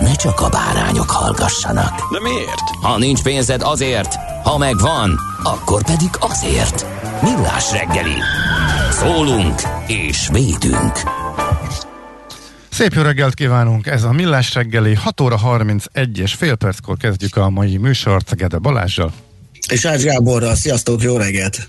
ne csak a bárányok hallgassanak. De miért? Ha nincs pénzed azért, ha megvan, akkor pedig azért. Millás reggeli. Szólunk és védünk. Szép jó reggelt kívánunk! Ez a Millás reggeli 6 óra 31 és fél perckor kezdjük a mai műsort Gede Balázsjal. És Ács Gáborral, sziasztok, jó reggelt!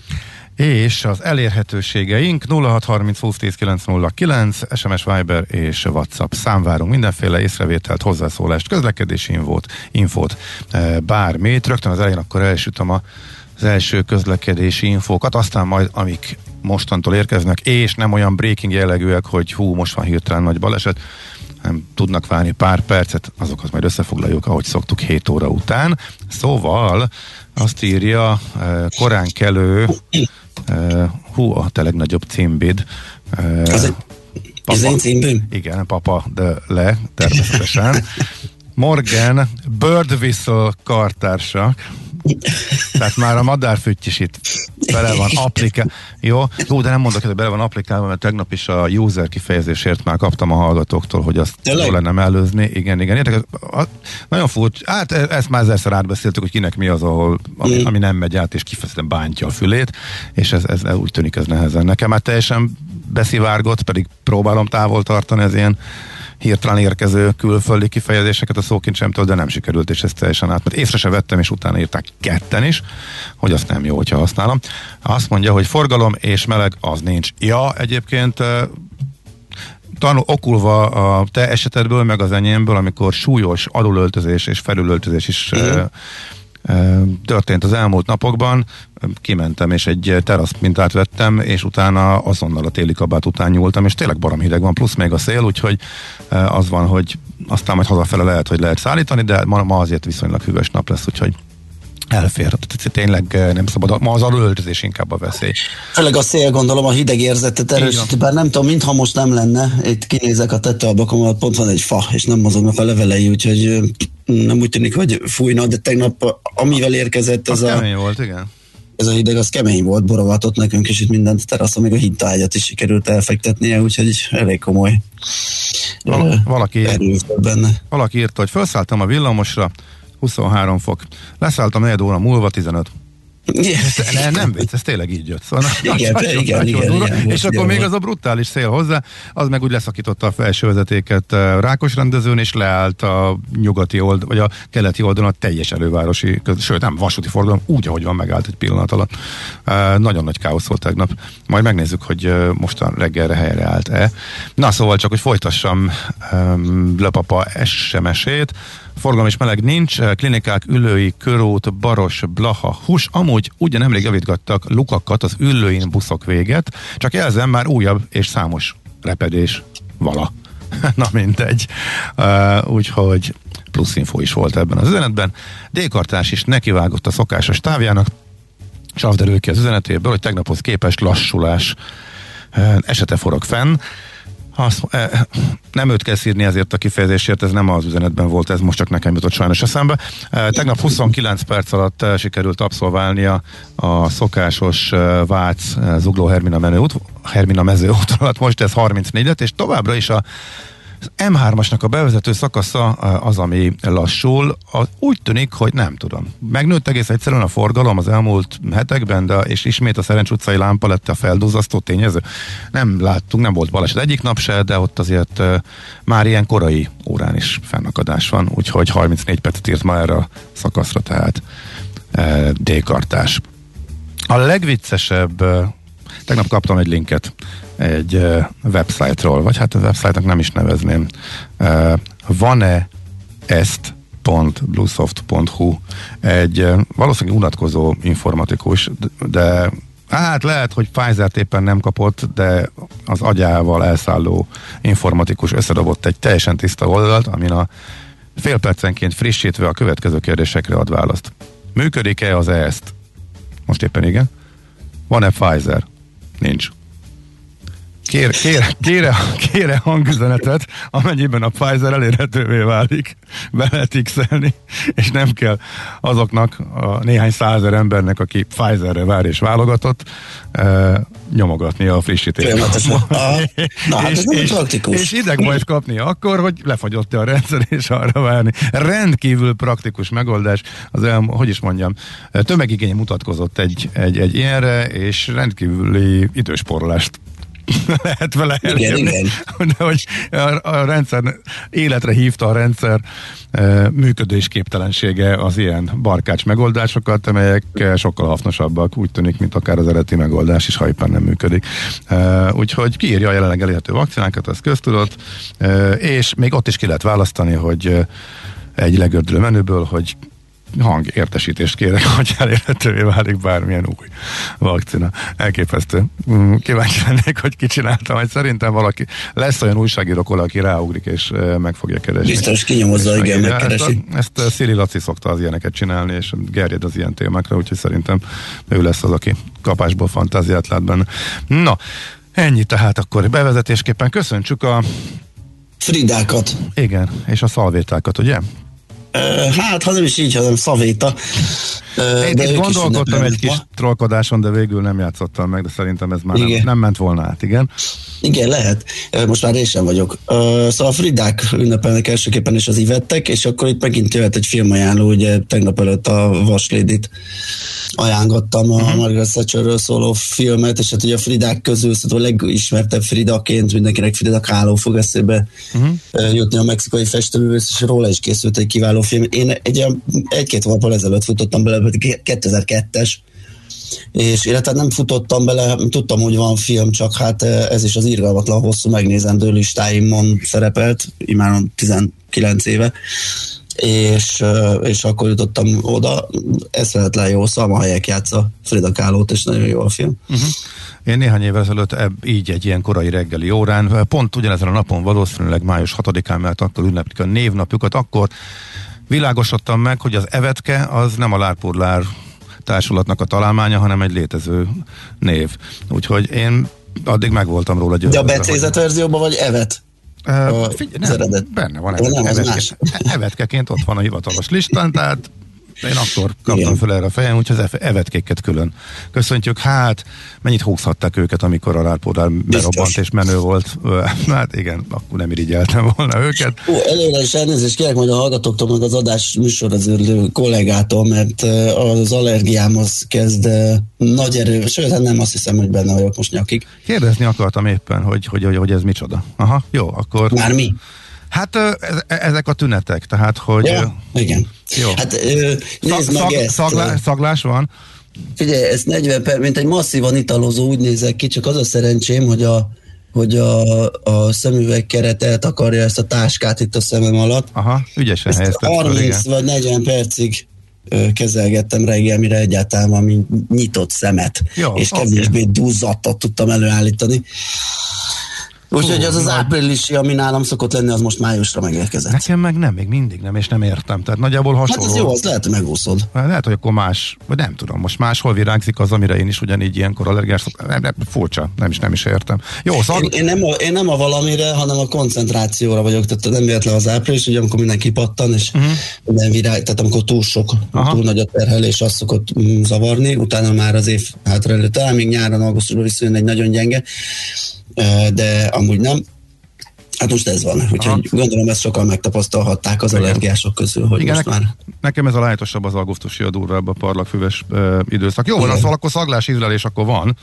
És az elérhetőségeink 0630 2010 909, SMS Viber és WhatsApp számvárunk mindenféle észrevételt, hozzászólást, közlekedési infót, infót bármit. Rögtön az elején akkor elsütöm a az első közlekedési infókat, aztán majd amik mostantól érkeznek, és nem olyan breaking jellegűek, hogy hú, most van hirtelen nagy baleset, nem tudnak várni pár percet, azokat majd összefoglaljuk, ahogy szoktuk 7 óra után. Szóval azt írja korán kelő hú, a te legnagyobb címbid. Ez, egy, papa, ez én címbim? Igen, papa, de le, természetesen. Morgan Bird Whistle kartársak tehát már a madárfütty is itt bele van applikálva. Jó, jó, de nem mondok, hogy bele van applikálva, mert tegnap is a user kifejezésért már kaptam a hallgatóktól, hogy azt Tényleg? jól lenne mellőzni. Igen, igen. Értek, a, nagyon furcsa. Hát e- ezt már ezerszer átbeszéltük, hogy kinek mi az, ahol, ami, Mm. ami nem megy át, és kifejezetten bántja a fülét, és ez, ez, ez úgy tűnik ez nehezen. Nekem már teljesen beszivárgott, pedig próbálom távol tartani az ilyen hirtelen érkező külföldi kifejezéseket a szókincsemtől, de nem sikerült, és ezt teljesen át. Mert észre se vettem, és utána írták ketten is, hogy azt nem jó, hogyha használom. Azt mondja, hogy forgalom és meleg az nincs. Ja, egyébként tanul, okulva a te esetedből, meg az enyémből, amikor súlyos alulöltözés és felülöltözés is mm. Történt az elmúlt napokban, kimentem és egy terasz mintát vettem, és utána azonnal a téli kabát után nyúltam, és tényleg barom hideg van, plusz még a szél, úgyhogy az van, hogy aztán majd hazafele lehet, hogy lehet szállítani, de ma, ma azért viszonylag hűvös nap lesz, úgyhogy elfér. Tényleg nem szabad, ma az alulöltözés inkább a veszély. Főleg a szél, gondolom, a hideg érzetet erősíti, bár nem tudom, mintha most nem lenne. Itt kinézek a tetőablakon, pont van egy fa, és nem mozognak a levelei, úgyhogy nem úgy tűnik, hogy fújna, de tegnap, amivel érkezett ez Az a, volt, igen. ez a hideg, az kemény volt, borogatott nekünk, és itt mindent teraszon, még a hintágyat is sikerült elfektetnie, úgyhogy elég komoly Val- valaki, benne. valaki írta, hogy felszálltam a villamosra, 23 fok. Leszálltam negyed óra múlva 15. Ne, nem vicc, ez tényleg így jött. Szóval Igen, igen, nagyon igen, durva. igen, És most akkor még az a brutális szél hozzá, az meg úgy leszakította a felső vezetéket eh, Rákos rendezőn, és leállt a nyugati oldal, vagy a keleti oldalon a teljes elővárosi, sőt nem, vasúti forgalom, úgy, ahogy van, megállt egy pillanat alatt. Eh, Nagyon nagy káosz volt tegnap. Majd megnézzük, hogy eh, mostan reggelre helyre állt-e. Na szóval csak, hogy folytassam um, Lepapa SMS-ét. Forgalom és meleg nincs, eh, klinikák, ülői, körút, baros, blaha, hús. Amúgy ugye nemrég javítgattak lukakat az ülőin buszok véget, csak jelzem már újabb és számos repedés vala. Na mindegy. Uh, úgyhogy plusz info is volt ebben az üzenetben. D-kartás is nekivágott a szokásos távjának, Sav derül ki az üzenetéből, hogy tegnaphoz képest lassulás eh, esete forog fenn. Azt, eh, nem őt kell szírni ezért a kifejezésért, ez nem az üzenetben volt, ez most csak nekem jutott sajnos eszembe. Eh, tegnap 29 perc alatt eh, sikerült abszolválnia a szokásos eh, Vác eh, Zugló Hermina, menő út, Hermina mező úton alatt, most ez 34 lett, és továbbra is a M3-asnak a bevezető szakasza az, ami lassul. Az úgy tűnik, hogy nem tudom. Megnőtt egész egyszerűen a forgalom az elmúlt hetekben, de és ismét a Szerencs utcai lámpa lett a feldúzasztó tényező. Nem láttunk, nem volt baleset egyik nap se, de ott azért már ilyen korai órán is fennakadás van, úgyhogy 34 percet írt ma erre a szakaszra, tehát D-kartás. A legviccesebb, tegnap kaptam egy linket egy uh, website-ról, vagy hát a website-nak nem is nevezném. Van-e ezt bluesoft.hu egy valószínűleg unatkozó informatikus, de Hát lehet, hogy Pfizer-t éppen nem kapott, de az agyával elszálló informatikus összedobott egy teljesen tiszta oldalt, amin a fél percenként frissítve a következő kérdésekre ad választ. Működik-e az EST? Most éppen igen. Van-e Pfizer? Nincs. Kér, kér, kére, kére hangüzenetet, amennyiben a Pfizer elérhetővé válik, be lehet x és nem kell azoknak a néhány százer embernek, aki Pfizerre vár és válogatott, e, nyomogatni a frissítést. Na, hát és, és, praktikus. és ideg majd kapni akkor, hogy lefagyott a rendszer, és arra várni. Rendkívül praktikus megoldás. Az el, hogy is mondjam, tömegigény mutatkozott egy, egy, egy ilyenre, és rendkívüli idősporlást lehet vele elérni. Igen, igen. De hogy a, a rendszer életre hívta a rendszer e, működésképtelensége az ilyen barkács megoldásokat, amelyek sokkal hasznosabbak, úgy tűnik, mint akár az eredeti megoldás is, ha éppen nem működik. E, úgyhogy kiírja a jelenleg elérhető vakcinákat, ez köztudott, e, és még ott is ki lehet választani, hogy egy legördülő menüből, hogy hangértesítést kérek, hogy elérhetővé válik bármilyen új vakcina. Elképesztő. Mm, kíváncsi lennék, hogy ki csinálta, hogy szerintem valaki lesz olyan újságíró aki ráugrik és meg fogja keresni. Biztos kinyomozza, igen, megkeresi. Ezt, ezt Szili Laci szokta az ilyeneket csinálni, és gerjed az ilyen témákra, úgyhogy szerintem ő lesz az, aki kapásból fantáziát lát benne. Na, ennyi tehát akkor bevezetésképpen köszöntsük a Fridákat. Igen, és a szalvétákat, ugye? Hát, ha nem is így, hanem szavéta. Én de itt gondolkodtam egy kis trollkodáson, de végül nem játszottam meg, de szerintem ez már nem, nem ment volna át, igen. Igen, lehet. Most már én sem vagyok. Szóval a Fridák ünnepelnek elsőképpen is az ivettek, és akkor itt megint jöhet egy filmajánló, ugye tegnap előtt a Vaslédit ajánlottam a uh-huh. Margaret Thatcherről szóló filmet, és hát ugye a Fridák közül szóval a legismertebb Fridaként mindenkinek Frida Kahlo fog eszébe uh-huh. jutni a mexikai festőművész, és róla is készült egy kiváló film. Én egy, egy-két hónappal ezelőtt futottam bele, 2002-es, és illetve nem futottam bele, tudtam, hogy van film, csak hát ez is az írgalmatlan hosszú megnézendő listáimon szerepelt, imáron 19 éve, és, és akkor jutottam oda, eszvehetlen jó, helyek játsza Frida Kahlo-t, és nagyon jó a film. Uh-huh. Én néhány évvel ezelőtt így egy ilyen korai reggeli órán, pont ugyanezen a napon valószínűleg május 6-án, mert akkor ünneplik a névnapjukat, akkor világosodtam meg, hogy az evetke az nem a lárpurlár társulatnak a találmánya, hanem egy létező név. Úgyhogy én addig megvoltam róla győződve. De a becézett verzióban vagy evet? Uh, figyelj, nem, benne van evetke, evetkeként ott van a hivatalos listán, tehát én akkor kaptam Igen. fel erre a fejem, úgyhogy az evetkéket külön köszöntjük. Hát, mennyit húzhatták őket, amikor a Rárpórál berobbant és menő volt. Hát igen, akkor nem irigyeltem volna őket. Ó, előre is elnézést kérek majd a hallgatóktól, meg az adás műsoroző kollégától, mert az allergiám az kezd nagy erő, sőt, hát nem azt hiszem, hogy benne vagyok most nyakig. Kérdezni akartam éppen, hogy, hogy, hogy, hogy ez micsoda. Aha, jó, akkor... Már mi? Hát e, ezek a tünetek, tehát hogy... Ja, igen. Jó. Hát nézd szag, meg szag, ezt. Szaglás, szaglás van? Figyelj, ez 40 perc, mint egy masszívan italozó, úgy nézek ki, csak az a szerencsém, hogy a, hogy a, a szemüveg keret eltakarja ezt a táskát itt a szemem alatt. Aha, ügyesen helyezted. 30 fel, vagy 40 percig kezelgettem reggel, mire egyáltalán van nyitott szemet, Jó, és kevésbé okay. duzzattat tudtam előállítani. Úgyhogy az az áprilisi, ami nálam szokott lenni, az most májusra megérkezett. Nekem meg nem, még mindig nem, és nem értem. Tehát nagyjából hasonló. Hát ez jó, az lehet, hogy megúszod. Hát lehet, hogy akkor más, vagy nem tudom, most máshol virágzik az, amire én is ugyanígy ilyenkor allergiás nem, nem, furcsa, nem is, nem is értem. Jó, szóval... Én, én, nem a, én nem a valamire, hanem a koncentrációra vagyok, tehát nem véletlen az április, ugye amikor mindenki pattan, és uh-huh. minden virág, tehát amikor túl sok, Aha. túl nagy a terhelés, azt szokott mm, zavarni, utána már az év hátra talán még nyáron, augusztusban viszonylag egy nagyon gyenge, de amúgy nem. Hát most ez van, úgyhogy Aha. gondolom ezt sokan megtapasztalhatták az Igen. allergiások közül, hogy Igen, most már... Nekem ez a lájtosabb az augusztusi, a durvább a parlagfüves uh, időszak. Jó, van, az akkor szaglás ízlelés akkor van.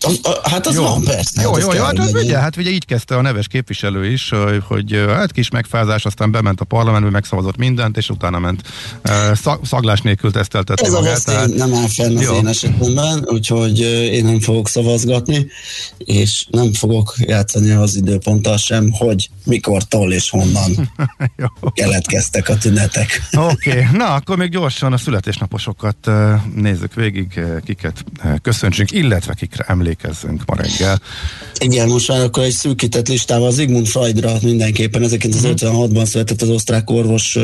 Az, a, hát az jó. van, persze. Jó, hát jó, jó, hát az ugye, hát ugye így kezdte a neves képviselő is, hogy, hát kis megfázás, aztán bement a parlamentbe, megszavazott mindent, és utána ment uh, szaglás nélkül teszteltetni Ez a tehát... nem áll fenn az jó. én esetemben, úgyhogy én nem fogok szavazgatni, és nem fogok játszani az időponttal sem, hogy mikor, tol és honnan keletkeztek a tünetek. Oké, okay. na akkor még gyorsan a születésnaposokat nézzük végig, kiket köszöntsünk, illetve kikre emlékezzünk ma reggel. Igen, most már akkor egy szűkített listával Zigmund Freudra mindenképpen 1956-ban született az osztrák orvos,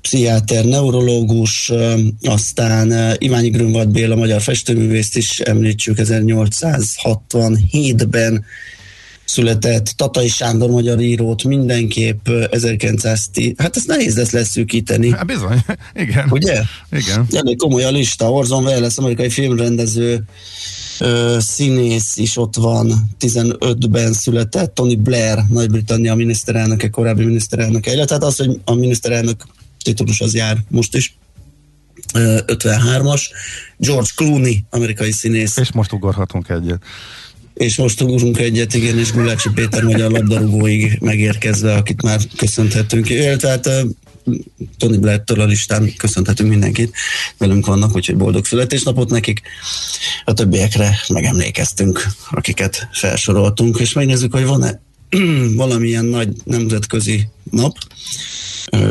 pszichiáter, neurológus, aztán Iványi Grünwald Béla, magyar festőművészt is említsük 1867-ben született Tatai Sándor magyar írót mindenképp 1910, hát ez nehéz lesz leszűkíteni. Hát bizony, igen. Ugye? Igen. Elég komoly a lista. Orson Welles, amerikai filmrendező, ö, színész is ott van, 15-ben született, Tony Blair, Nagy-Britannia miniszterelnöke, korábbi miniszterelnöke, illetve hát az, hogy a miniszterelnök titulus az jár most is. 53-as. George Clooney, amerikai színész. És most ugorhatunk egyet és most ugrunk egyet, igen, és Gulácsi Péter magyar labdarúgóig megérkezve, akit már köszönhetünk. Illetve hát Tony Blair-től a listán köszönhetünk mindenkit, velünk vannak, úgyhogy boldog születésnapot nekik. A többiekre megemlékeztünk, akiket felsoroltunk, és megnézzük, hogy van-e valamilyen nagy nemzetközi nap,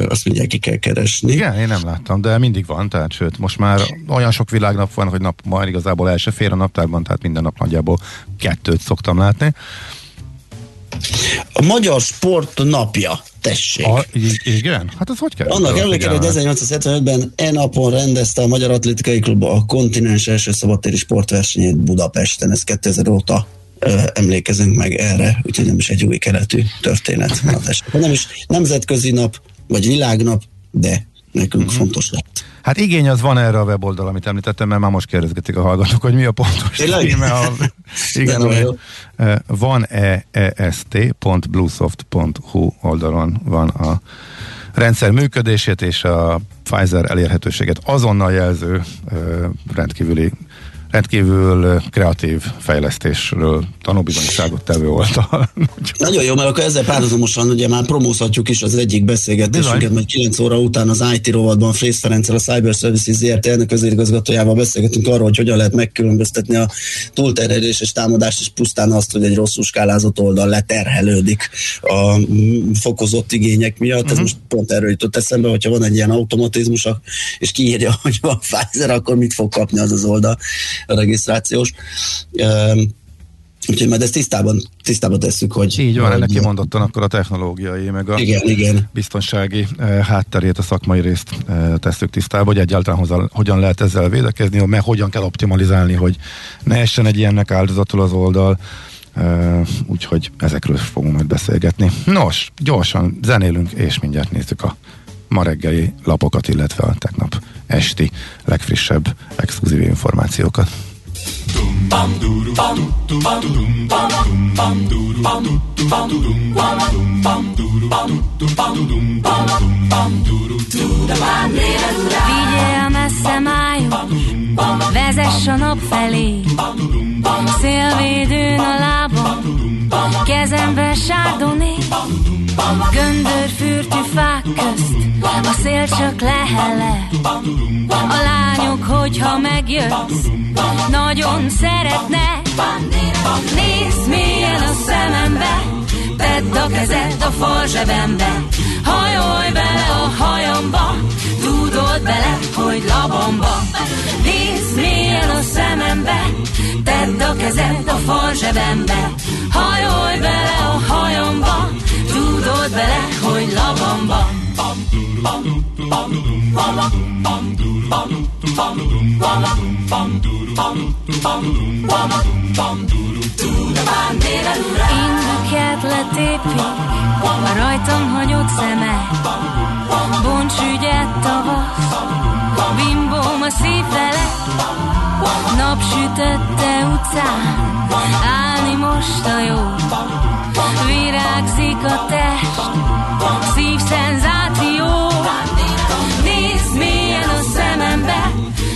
azt mindjárt ki kell keresni. Igen, én nem láttam, de mindig van, tehát sőt, most már olyan sok világnap van, hogy nap majd igazából el se fér a naptárban, tehát minden nap nagyjából kettőt szoktam látni. A Magyar Sport napja, tessék. A, igen? Hát az hogy kell? Annak emlékel, hogy 1875-ben e napon rendezte a Magyar Atlétikai Klub a kontinens első szabadtéri sportversenyét Budapesten. Ez 2000 óta emlékezünk meg erre, úgyhogy nem is egy új keletű történet. nem is nemzetközi nap, vagy világnap, de nekünk uh-huh. fontos lett. Hát igény az van erre a weboldal, amit említettem, mert már most kérdezgetik a hallgatók, hogy mi a pontos címe. A, igen, ami, van eest.bluesoft.hu oldalon van a rendszer működését és a Pfizer elérhetőséget azonnal jelző rendkívüli rendkívül kreatív fejlesztésről tanúbizonyságot tevő oldal. Nagyon jó, mert akkor ezzel párhuzamosan ugye már promózhatjuk is az egyik beszélgetésünket, mert 9 óra után az IT rovatban Frész Ferenccel, a Cyber Services ZRT elnök közérigazgatójával beszélgetünk arról, hogy hogyan lehet megkülönböztetni a túlterheléses támadást, és pusztán azt, hogy egy rosszul skálázott oldal leterhelődik a fokozott igények miatt. Uh-huh. Ez mhm. most pont erről jutott eszembe, hogyha van egy ilyen automatizmus, és kiírja, hogy van Pfizer, akkor mit fog kapni az az oldal regisztrációs. Úgyhogy majd ezt tisztában, tisztában tesszük, hogy... Így van, ennek kimondottan akkor a technológiai, meg a igen, igen. biztonsági eh, hátterét, a szakmai részt eh, tesszük tisztába, hogy egyáltalán hozzá, hogyan lehet ezzel védekezni, mert hogyan kell optimalizálni, hogy ne essen egy ilyennek áldozatul az oldal, eh, úgyhogy ezekről fogunk majd beszélgetni. Nos, gyorsan zenélünk, és mindjárt nézzük a ma reggeli lapokat, illetve a tegnap esti legfrissebb exkluzív információkat. Vigyél messze májuk, vezess a nap felé, szélvédőn a lábam, kezemben sárdoné, göndörfürtű fák közt, a szél csak lehele. A lányok, hogyha megjössz, nagyon szeretne. Nézd mélyen a szemembe, tedd a kezed a fal zsebembe, hajolj bele a hajamba, tudod bele, hogy labamba. Nézd mélyen a szemembe, tedd a kezed a fal zsebembe, hajolj bele a hajamba, tudod bele, hogy labamba. Indukját letépi, a rajtam hagyott szeme, bonts ügyet tavasz, bimbóm a szív felett, napsütötte utcán, állni most a jó, Mozog a test, szívszenzáció. Nézd mélyen a szemembe,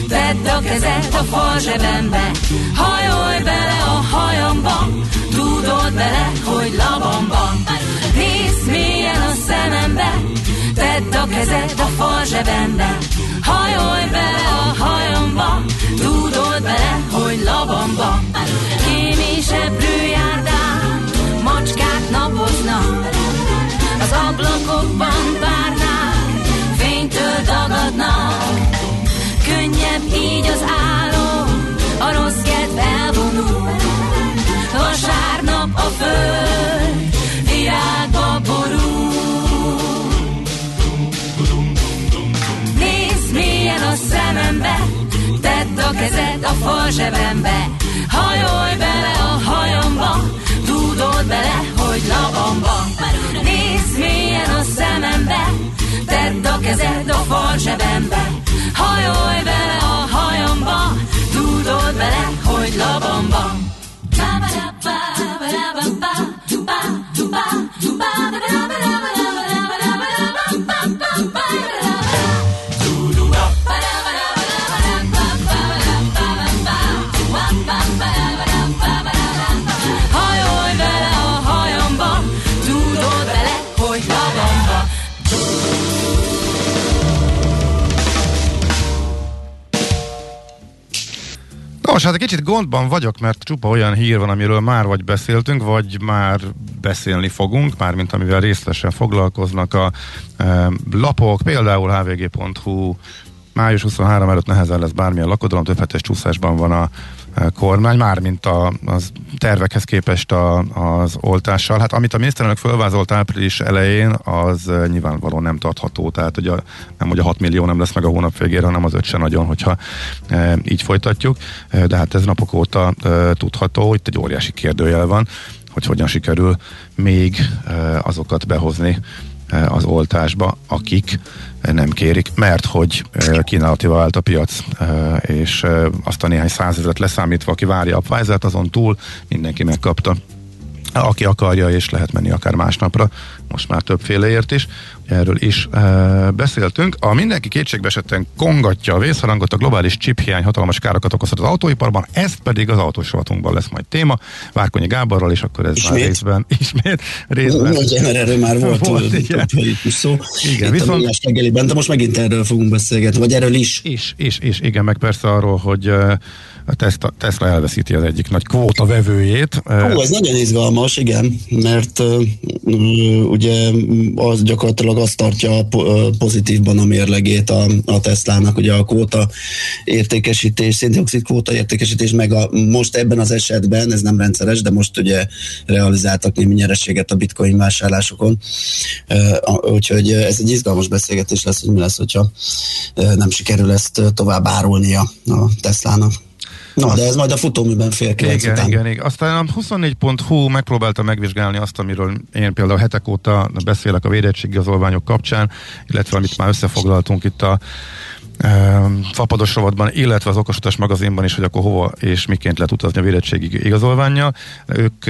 vedd a kezed a fal zsebembe. Hajolj bele a hajamba, tudod bele, hogy labamban. Nézd mélyen a szemembe, tedd a kezed a fal zsebembe. Hajolj bele a hajamba, tudod bele, hogy labamba. Kémésebb járdán, macskák napoznak, az ablakokban várnák, fénytől dagadnak. Könnyebb így az álom, a rossz kedv elvonul. Vasárnap a föld virágba borul. Nézd mélyen a szemembe, tedd a kezed a fal zsebembe. Hajolj bele a hajamba, tudod bele, hogy labamba. Nézd mélyen a szemembe, tedd a kezed a fal zsebembe. Hajolj bele a hajamba, tudod bele, hogy labamba. Hajolj Nos, hát egy kicsit gondban vagyok, mert csupa olyan hír van, amiről már vagy beszéltünk, vagy már beszélni fogunk, már mint amivel részletesen foglalkoznak a e, lapok, például hvg.hu május 23 előtt nehezen lesz bármilyen lakodalom, több csúszásban van a kormány, mármint a, az tervekhez képest a, az oltással. Hát amit a miniszterelnök fölvázolt április elején, az nyilvánvalóan nem tartható, tehát ugye nem hogy a 6 millió nem lesz meg a hónap végére, hanem az 5 se nagyon, hogyha e, így folytatjuk, de hát ez napok óta e, tudható, itt egy óriási kérdőjel van, hogy hogyan sikerül még e, azokat behozni e, az oltásba, akik nem kérik, mert hogy kínálatival vált a piac, és azt a néhány százezret leszámítva, aki várja a pfizer azon túl mindenki megkapta aki akarja, és lehet menni akár másnapra, most már többféleért is, erről is e, beszéltünk. A mindenki kétségbe esetten kongatja a vészharangot, a globális chiphiány hatalmas károkat okozhat az autóiparban, ez pedig az autósovatunkban lesz majd téma. Várkonyi Gáborral, és akkor ez Ismét? már részben, ismét, részben. Ugye, mert erről már volt, Volt, igen. szó. Igen, Igen, Itt viszont- a reggeliben, de most megint erről fogunk beszélgetni, vagy erről is. És, és, és igen, meg persze arról, hogy e, a Tesla, Tesla elveszíti az egyik nagy kvóta vevőjét. Ó, ez nagyon izgalmas, igen, mert uh, ugye az gyakorlatilag azt tartja ö, pozitívban a mérlegét a, a Teslának, ugye a kvóta értékesítés, széndiokszid kvóta értékesítés, meg a, most ebben az esetben, ez nem rendszeres, de most ugye realizáltak némi nyerességet a bitcoin vásárlásokon, úgyhogy ez egy izgalmas beszélgetés lesz, hogy mi lesz, hogyha nem sikerül ezt tovább árulnia a Teslának. Na, de ez majd a futóműben fél kilenc Igen, után. igen, igen. Aztán a 24.hu megpróbálta megvizsgálni azt, amiről én például hetek óta beszélek a védettségigazolványok kapcsán, illetve amit már összefoglaltunk itt a fapados rovatban, illetve az okosutas magazinban is, hogy akkor hova és miként lehet utazni a védettségi igazolványa. Ők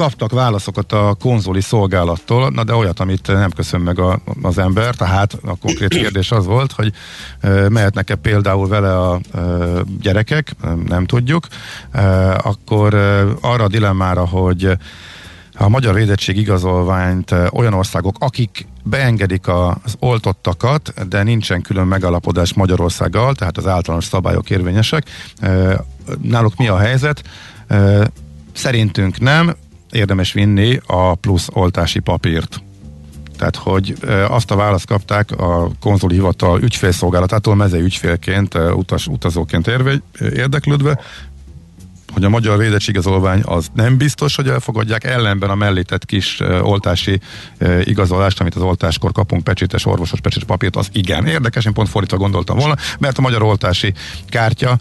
kaptak válaszokat a konzoli szolgálattól, na de olyat, amit nem köszön meg a, az ember, tehát a konkrét kérdés az volt, hogy e, mehetnek-e például vele a gyerekek, nem tudjuk, akkor arra a dilemmára, hogy a magyar védettség igazolványt olyan országok, akik beengedik az oltottakat, de nincsen külön megalapodás Magyarországgal, tehát az általános szabályok érvényesek. Náluk mi a helyzet? Szerintünk nem, érdemes vinni a plusz oltási papírt. Tehát, hogy azt a választ kapták a konzuli hivatal ügyfélszolgálatától, mezei ügyfélként, utas, utazóként érve, érdeklődve, hogy a magyar védettségigazolvány az nem biztos, hogy elfogadják, ellenben a mellített kis oltási igazolást, amit az oltáskor kapunk, pecsétes, orvosos pecsétes papírt, az igen. Érdekes, én pont fordítva gondoltam volna, mert a magyar oltási kártya,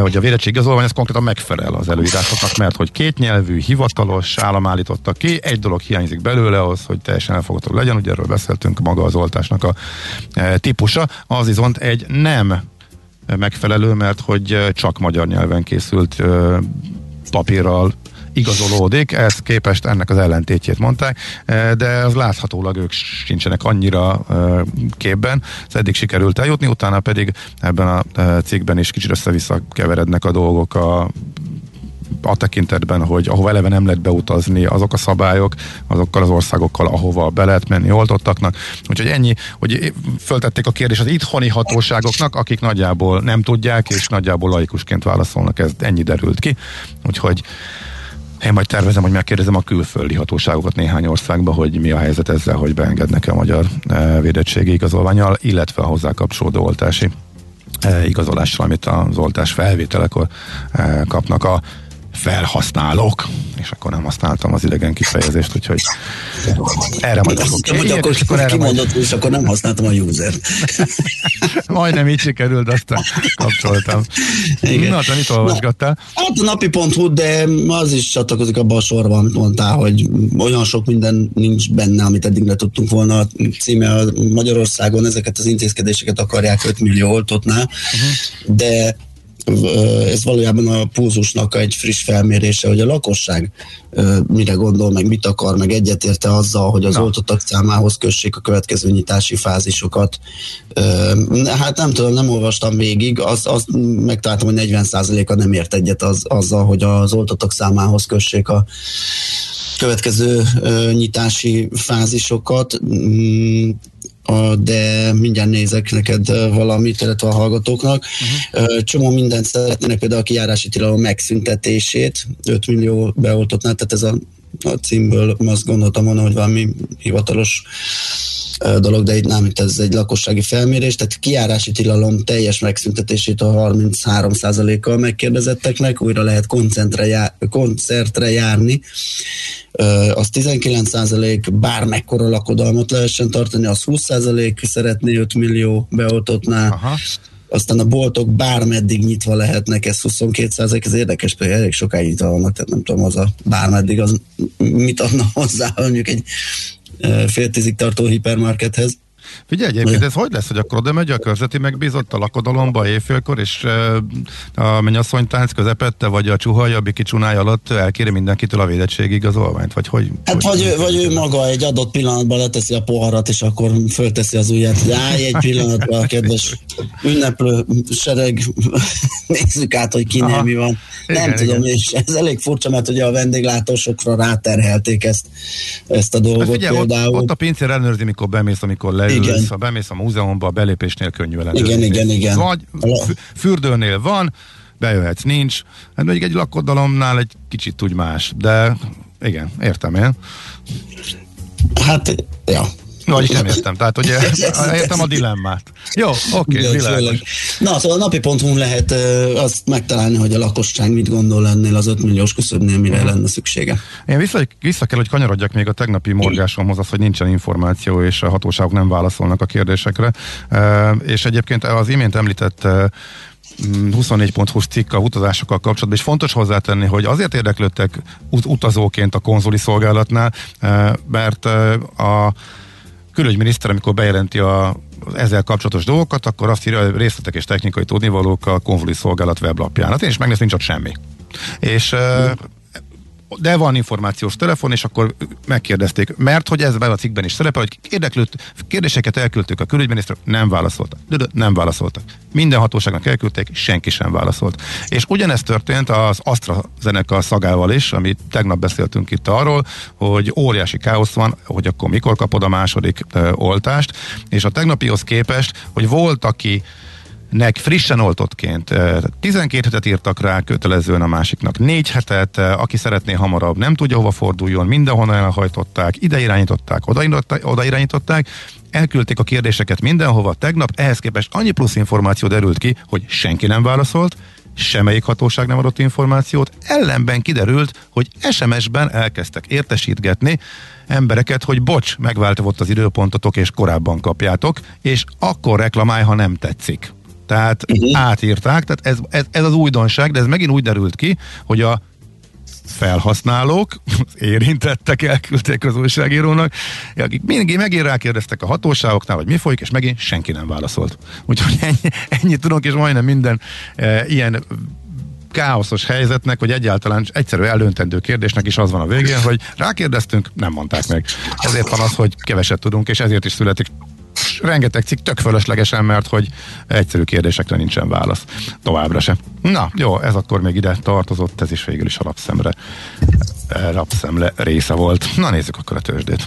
vagy a védettségigazolvány, ez konkrétan megfelel az előírásoknak, mert hogy kétnyelvű, hivatalos állam állította ki, egy dolog hiányzik belőle ahhoz, hogy teljesen elfogadható legyen, ugye erről beszéltünk, maga az oltásnak a típusa, az viszont egy nem megfelelő, mert hogy csak magyar nyelven készült papírral igazolódik, ehhez képest ennek az ellentétjét mondták, de az láthatólag ők sincsenek annyira képben, ez eddig sikerült eljutni, utána pedig ebben a cikkben is kicsit össze-vissza keverednek a dolgok a a tekintetben, hogy ahova eleve nem lehet beutazni, azok a szabályok, azokkal az országokkal, ahova be lehet menni oltottaknak. Úgyhogy ennyi, hogy föltették a kérdést az itthoni hatóságoknak, akik nagyjából nem tudják, és nagyjából laikusként válaszolnak, ez ennyi derült ki. Úgyhogy én majd tervezem, hogy megkérdezem a külföldi hatóságokat néhány országban, hogy mi a helyzet ezzel, hogy beengednek-e a magyar e, védettségi igazolványal, illetve a hozzá kapcsolódó oltási e, igazolásra, amit az oltás felvételekor e, kapnak a felhasználók, és akkor nem használtam az idegen kifejezést, úgyhogy erre majd azt hogy akkor, akkor erre kimondott, majd... és akkor nem használtam a user Majdnem így sikerült, aztán kapcsoltam. Igen. Na, te mit olvasgattál? Na, hát a napi.hu, de az is csatlakozik abban a sorban, amit mondtál, hogy olyan sok minden nincs benne, amit eddig le tudtunk volna. A címe a Magyarországon ezeket az intézkedéseket akarják 5 millió oltotnál, uh-huh. de ez valójában a púzusnak egy friss felmérése, hogy a lakosság mire gondol, meg mit akar, meg egyetérte azzal, hogy az Na. oltottak számához kössék a következő nyitási fázisokat. Hát nem tudom, nem olvastam végig, azt, azt megtaláltam, hogy 40%-a nem ért egyet az, azzal, hogy az oltottak számához kössék a következő nyitási fázisokat mm, de mindjárt nézek neked valamit, illetve a hallgatóknak. Uh-huh. Csomó mindent szeretnének, például a kijárási tilalom megszüntetését, 5 millió beoltottnál, tehát ez a, a címből azt gondoltam volna, hogy valami hivatalos dolog, de itt nem, ez egy lakossági felmérés, tehát kiárási tilalom teljes megszüntetését a 33%-kal megkérdezetteknek, újra lehet koncertre, jár, koncertre járni, az 19% bármekkora lakodalmat lehessen tartani, az 20% szeretné 5 millió beoltottnál, Aha. Aztán a boltok bármeddig nyitva lehetnek, ez 22 százalék, ez érdekes, hogy elég sokáig nyitva vannak, tehát nem tudom, az a bármeddig az mit adna hozzá, mondjuk egy fél tízig tartó hipermarkethez. Figyelj, egyébként ez hogy lesz, hogy akkor oda megy a körzeti megbízott a lakodalomba éjfélkor, és a mennyasszonytánc közepette, vagy a csuhaj, a biki csunája alatt elkéri mindenkitől a védettségi igazolványt, vagy hogy? Hát hogy vagy, ő, vagy ő maga egy adott pillanatban leteszi a poharat, és akkor fölteszi az ujját, hogy állj egy pillanatban, kedves ünneplő sereg, nézzük át, hogy kinél mi van. Igen, Nem igen. tudom, és ez elég furcsa, mert ugye a vendéglátósokra ráterhelték ezt, ezt a dolgot hát figyelj, például. Ott, ott a pincér ellenőrzi, mikor bemész, amikor leül igen. ha bemész a múzeumba, a belépésnél könnyű ellenőrizni. Igen, igen, igen. Vagy fürdőnél van, bejöhetsz, nincs. Hát mondjuk egy lakodalomnál egy kicsit úgy más, de igen, értem én. Hát, ja, vagy nem értem, tehát ugye értem a dilemmát. Jó, oké, okay, világos. Na, szóval a napi.hu lehet azt megtalálni, hogy a lakosság mit gondol ennél az 5 milliós küszöbnél, mire uh-huh. lenne szüksége. Én vissza, vissza kell, hogy kanyarodjak még a tegnapi morgásomhoz, az, hogy nincsen információ, és a hatóságok nem válaszolnak a kérdésekre. És egyébként az imént említett 24.hu cikk a utazásokkal kapcsolatban, és fontos hozzátenni, hogy azért érdeklődtek utazóként a konzuli szolgálatnál, mert a külügyminiszter, amikor bejelenti a ezzel kapcsolatos dolgokat, akkor azt írja, részletek és technikai tudnivalók a konvoli szolgálat weblapján. Hát én is megnéztem, nincs ott semmi. És de van információs telefon, és akkor megkérdezték, mert hogy ezben a cikkben is szerepel, hogy érdeklőt, kérdéseket elküldtük a külügyminiszter, nem válaszoltak. Nem válaszoltak. Minden hatóságnak elküldték, senki sem válaszolt. És ugyanezt történt az AstraZeneca szagával is, amit tegnap beszéltünk itt arról, hogy óriási káosz van, hogy akkor mikor kapod a második ö, oltást, és a tegnapihoz képest, hogy volt, aki nek frissen oltottként 12 hetet írtak rá, kötelezően a másiknak 4 hetet, aki szeretné hamarabb, nem tudja hova forduljon, mindenhonnan elhajtották, ide irányították, oda, irányították, elküldték a kérdéseket mindenhova, tegnap ehhez képest annyi plusz információ derült ki, hogy senki nem válaszolt, semmelyik hatóság nem adott információt, ellenben kiderült, hogy SMS-ben elkezdtek értesítgetni embereket, hogy bocs, megváltozott az időpontotok, és korábban kapjátok, és akkor reklamálj, ha nem tetszik. Tehát uh-huh. átírták, tehát ez, ez, ez az újdonság, de ez megint úgy derült ki, hogy a felhasználók, érintettek elküldték az újságírónak, akik mindig megint rákérdeztek a hatóságoknál, hogy mi folyik, és megint senki nem válaszolt. Úgyhogy ennyi, ennyit tudunk, és majdnem minden e, ilyen káoszos helyzetnek, vagy egyáltalán egyszerű eldöntendő kérdésnek is az van a végén, hogy rákérdeztünk, nem mondták meg. Ezért van az, hogy keveset tudunk, és ezért is születik rengeteg cikk tök fölöslegesen, mert hogy egyszerű kérdésekre nincsen válasz. Továbbra se. Na, jó, ez akkor még ide tartozott, ez is végül is a lapszemre, lapszemle része volt. Na nézzük akkor a tőzsdét.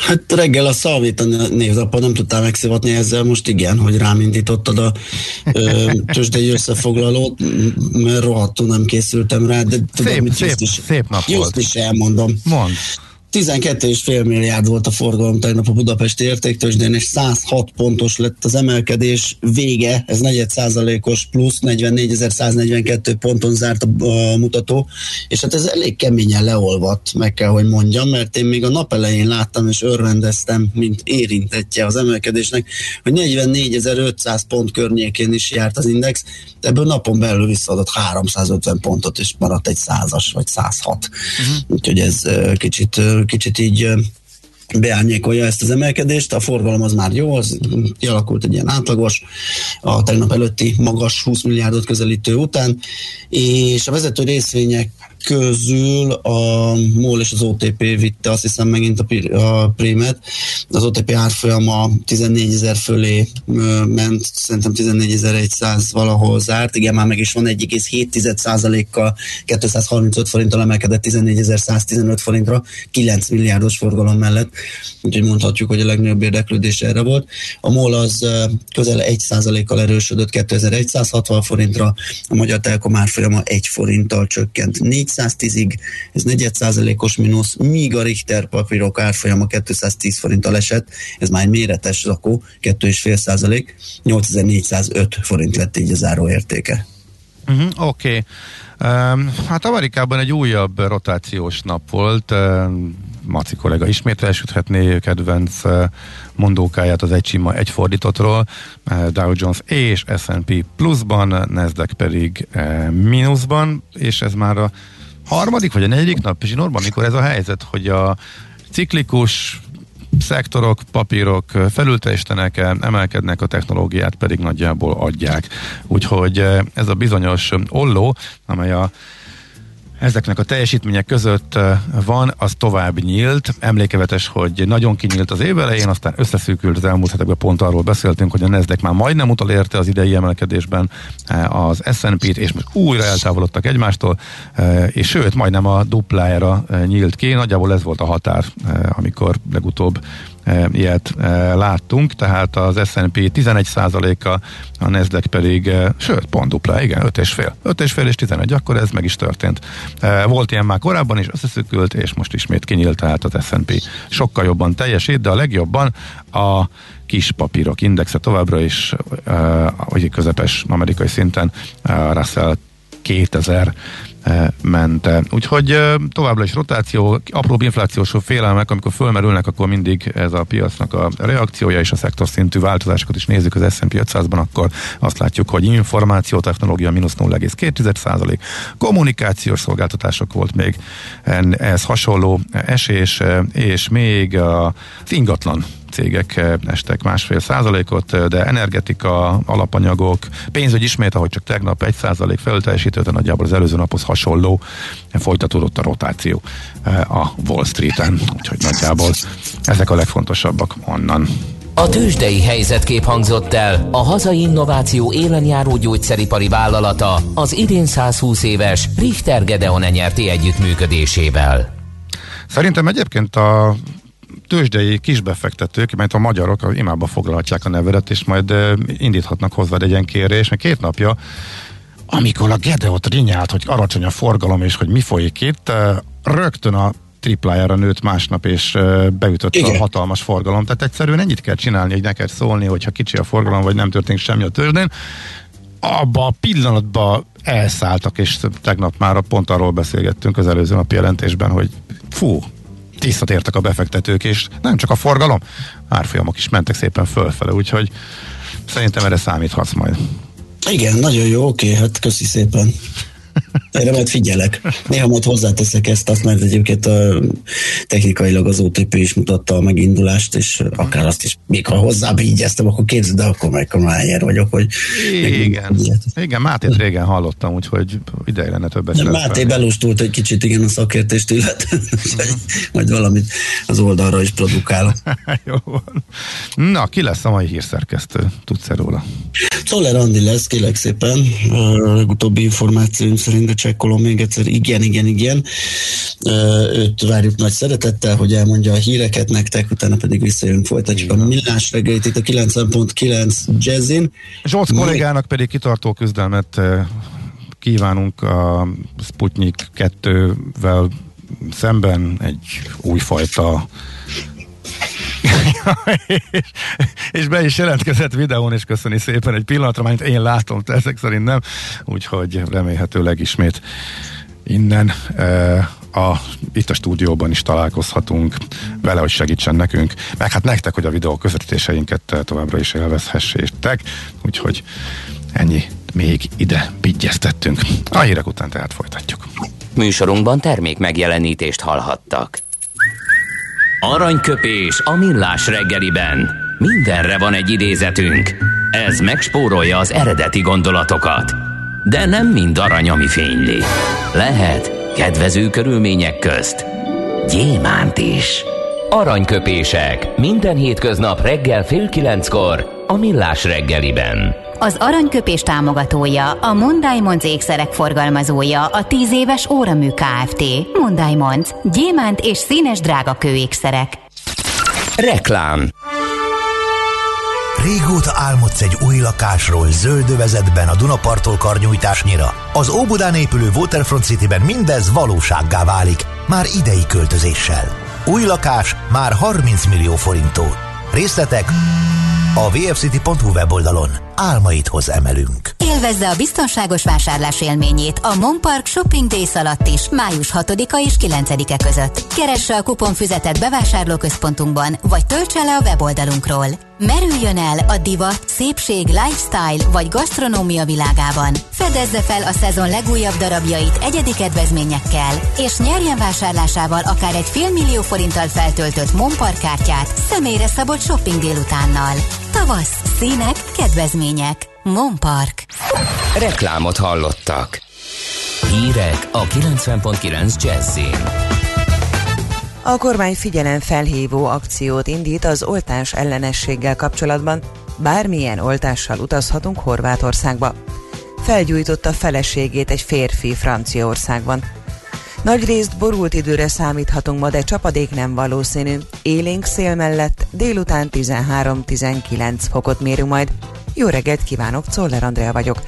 Hát reggel a Szalvét a névnapon nem tudtál megszivatni ezzel, most igen, hogy rám indítottad a ö, tőzsdei összefoglalót, mert rohadtul nem készültem rá, de tudom, Szép, mit szép, is, szép nap volt. is elmondom. Mond. 12,5 milliárd volt a forgalom tegnap a Budapesti értéktősdén, és 106 pontos lett az emelkedés vége, ez 4 százalékos plusz, 44.142 ponton zárt a, a mutató, és hát ez elég keményen leolvadt, meg kell, hogy mondjam, mert én még a nap elején láttam és örvendeztem, mint érintettje az emelkedésnek, hogy 44.500 pont környékén is járt az index, ebből napon belül visszaadott 350 pontot, és maradt egy százas, vagy 106. Uh-huh. Úgyhogy ez kicsit, kicsit így beárnyékolja ezt az emelkedést, a forgalom az már jó, az kialakult egy ilyen átlagos, a tegnap előtti magas 20 milliárdot közelítő után, és a vezető részvények közül a MOL és az OTP vitte azt hiszem megint a, a prémet. Az OTP árfolyama 14 ezer fölé ment, szerintem 14.100 valahol zárt. Igen, már meg is van 1,7%-kal 235 forinttal emelkedett 14.115 forintra, 9 milliárdos forgalom mellett. Úgyhogy mondhatjuk, hogy a legnagyobb érdeklődés erre volt. A MOL az közel 1%-kal erősödött 2160 forintra, a Magyar Telekom árfolyama 1 forinttal csökkent 410-ig, ez 4 százalékos mínusz, míg a Richter papírok árfolyama 210 forinttal esett, ez már egy méretes zakó, 2,5 százalék, 8405 forint lett így a záró értéke. Uh-huh, Oké. Okay. Um, hát Amerikában egy újabb rotációs nap volt. Um, Maci kollega ismét elsüthetné kedvenc uh, mondókáját az egy sima egy fordítottról. Uh, Dow Jones és S&P pluszban, Nasdaq pedig uh, mínuszban, és ez már a harmadik vagy a negyedik nap, és Norban, amikor ez a helyzet, hogy a ciklikus szektorok, papírok felültelítenek, emelkednek, a technológiát pedig nagyjából adják. Úgyhogy ez a bizonyos olló, amely a ezeknek a teljesítmények között van, az tovább nyílt. Emlékevetes, hogy nagyon kinyílt az év elején, aztán összeszűkült az elmúlt hetekben, pont arról beszéltünk, hogy a Nasdaq már majdnem utolérte az idei emelkedésben az S&P-t, és most újra eltávolodtak egymástól, és sőt, majdnem a duplájára nyílt ki. Nagyjából ez volt a határ, amikor legutóbb ilyet láttunk, tehát az S&P 11%-a, a Nasdaq pedig, sőt, pont dupla, igen, 5,5. 5,5 és 11, akkor ez meg is történt. Volt ilyen már korábban is, összeszükült, és most ismét kinyílt, tehát az S&P sokkal jobban teljesít, de a legjobban a kis papírok indexe továbbra is, vagy közepes amerikai szinten Russell 2000 ment. Úgyhogy továbbra is rotáció, apróbb inflációs félelmek, amikor fölmerülnek, akkor mindig ez a piacnak a reakciója és a szektor szintű változásokat is nézzük az S&P 500-ban, akkor azt látjuk, hogy információ technológia mínusz 0,2% kommunikációs szolgáltatások volt még ez hasonló esés, és még az ingatlan cégek estek másfél százalékot, de energetika, alapanyagok, pénzügy ismét, ahogy csak tegnap egy százalék felteljesítő, de nagyjából az előző naphoz hasonló folytatódott a rotáció a Wall Street-en, úgyhogy nagyjából ezek a legfontosabbak onnan. A tőzsdei helyzetkép hangzott el a hazai innováció élenjáró gyógyszeripari vállalata az idén 120 éves Richter Gedeon nyerti együttműködésével. Szerintem egyébként a tőzsdei kisbefektetők, mert a magyarok imába foglalhatják a nevedet, és majd indíthatnak hozzád egy ilyen kérés, mert két napja, amikor a Gedeot rinyált, hogy alacsony a forgalom, és hogy mi folyik itt, rögtön a triplájára nőtt másnap, és beütött Igen. a hatalmas forgalom. Tehát egyszerűen ennyit kell csinálni, hogy neked szólni, hogyha kicsi a forgalom, vagy nem történik semmi a tőzsdén. Abba a pillanatban elszálltak, és tegnap már pont arról beszélgettünk az előző napi jelentésben, hogy fú, visszatértek a befektetők, és nem csak a forgalom, árfolyamok is mentek szépen fölfele, úgyhogy szerintem erre számíthatsz majd. Igen, nagyon jó, oké, hát köszi szépen. Erre majd figyelek. Néha majd hozzáteszek ezt, azt, mert egyébként a, technikailag az OTP is mutatta a megindulást, és akár azt is, még ha hozzább ígyeztem, akkor képzeld, de akkor meg a vagyok, hogy igen, igen, Mátét régen hallottam, úgyhogy ideje lenne többet. Máté belustult egy kicsit, igen, a szakértést illet, majd valamit az oldalra is produkálok. Jó van. Na, ki lesz a mai hírszerkesztő? Tudsz-e róla? Szoller Andi lesz, kérlek szépen. A legutóbbi információim szerint, de csekkolom még egyszer, igen, igen, igen. Őt várjuk nagy szeretettel, hogy elmondja a híreket nektek, utána pedig visszajönk, folytatjuk igen. a millás reggelit itt a 9.9 Jazzin. Zsolc kollégának pedig kitartó küzdelmet kívánunk a Sputnik 2-vel szemben egy újfajta és, és be is jelentkezett videón, és köszöni szépen egy pillanatra, mert én látom, te ezek szerint nem, úgyhogy remélhetőleg ismét innen e, a, itt a stúdióban is találkozhatunk vele, hogy segítsen nekünk, meg hát nektek, hogy a videó közvetítéseinket továbbra is élvezhessétek, úgyhogy ennyi még ide pigyeztettünk. A hírek után tehát folytatjuk. Műsorunkban termék megjelenítést hallhattak. Aranyköpés a millás reggeliben. Mindenre van egy idézetünk. Ez megspórolja az eredeti gondolatokat. De nem mind arany, ami fényli. Lehet kedvező körülmények közt gyémánt is. Aranyköpések minden hétköznap reggel fél kilenckor a millás reggeliben. Az aranyköpés támogatója, a Monday Monc ékszerek forgalmazója, a 10 éves óramű Kft. Monday Monc. Gyémánt és színes drága kőékszerek. Reklám Régóta álmodsz egy új lakásról zöldövezetben a Dunapartól karnyújtásnyira. Az Óbudán épülő Waterfront Cityben mindez valósággá válik, már idei költözéssel. Új lakás már 30 millió forintó. Részletek a vfcity.hu weboldalon álmaidhoz emelünk. Élvezze a biztonságos vásárlás élményét a Monpark Shopping Days alatt is, május 6-a és 9-e között. Keresse a kuponfüzetet bevásárlóközpontunkban, vagy töltse le a weboldalunkról. Merüljön el a divat, szépség, lifestyle vagy gasztronómia világában. Fedezze fel a szezon legújabb darabjait egyedi kedvezményekkel, és nyerjen vásárlásával akár egy fél millió forinttal feltöltött Monpark kártyát személyre szabott shopping délutánnal. Tavasz, színek, kedvezmények. Monpark. Reklámot hallottak. Hírek a 90.9 Jazzin. A kormány figyelem felhívó akciót indít az oltás ellenességgel kapcsolatban. Bármilyen oltással utazhatunk Horvátországba. Felgyújtotta feleségét egy férfi Franciaországban. Nagy részt borult időre számíthatunk ma, de csapadék nem valószínű. Élénk szél mellett délután 13-19 fokot mérünk majd. Jó reggelt kívánok, Czoller Andrea vagyok.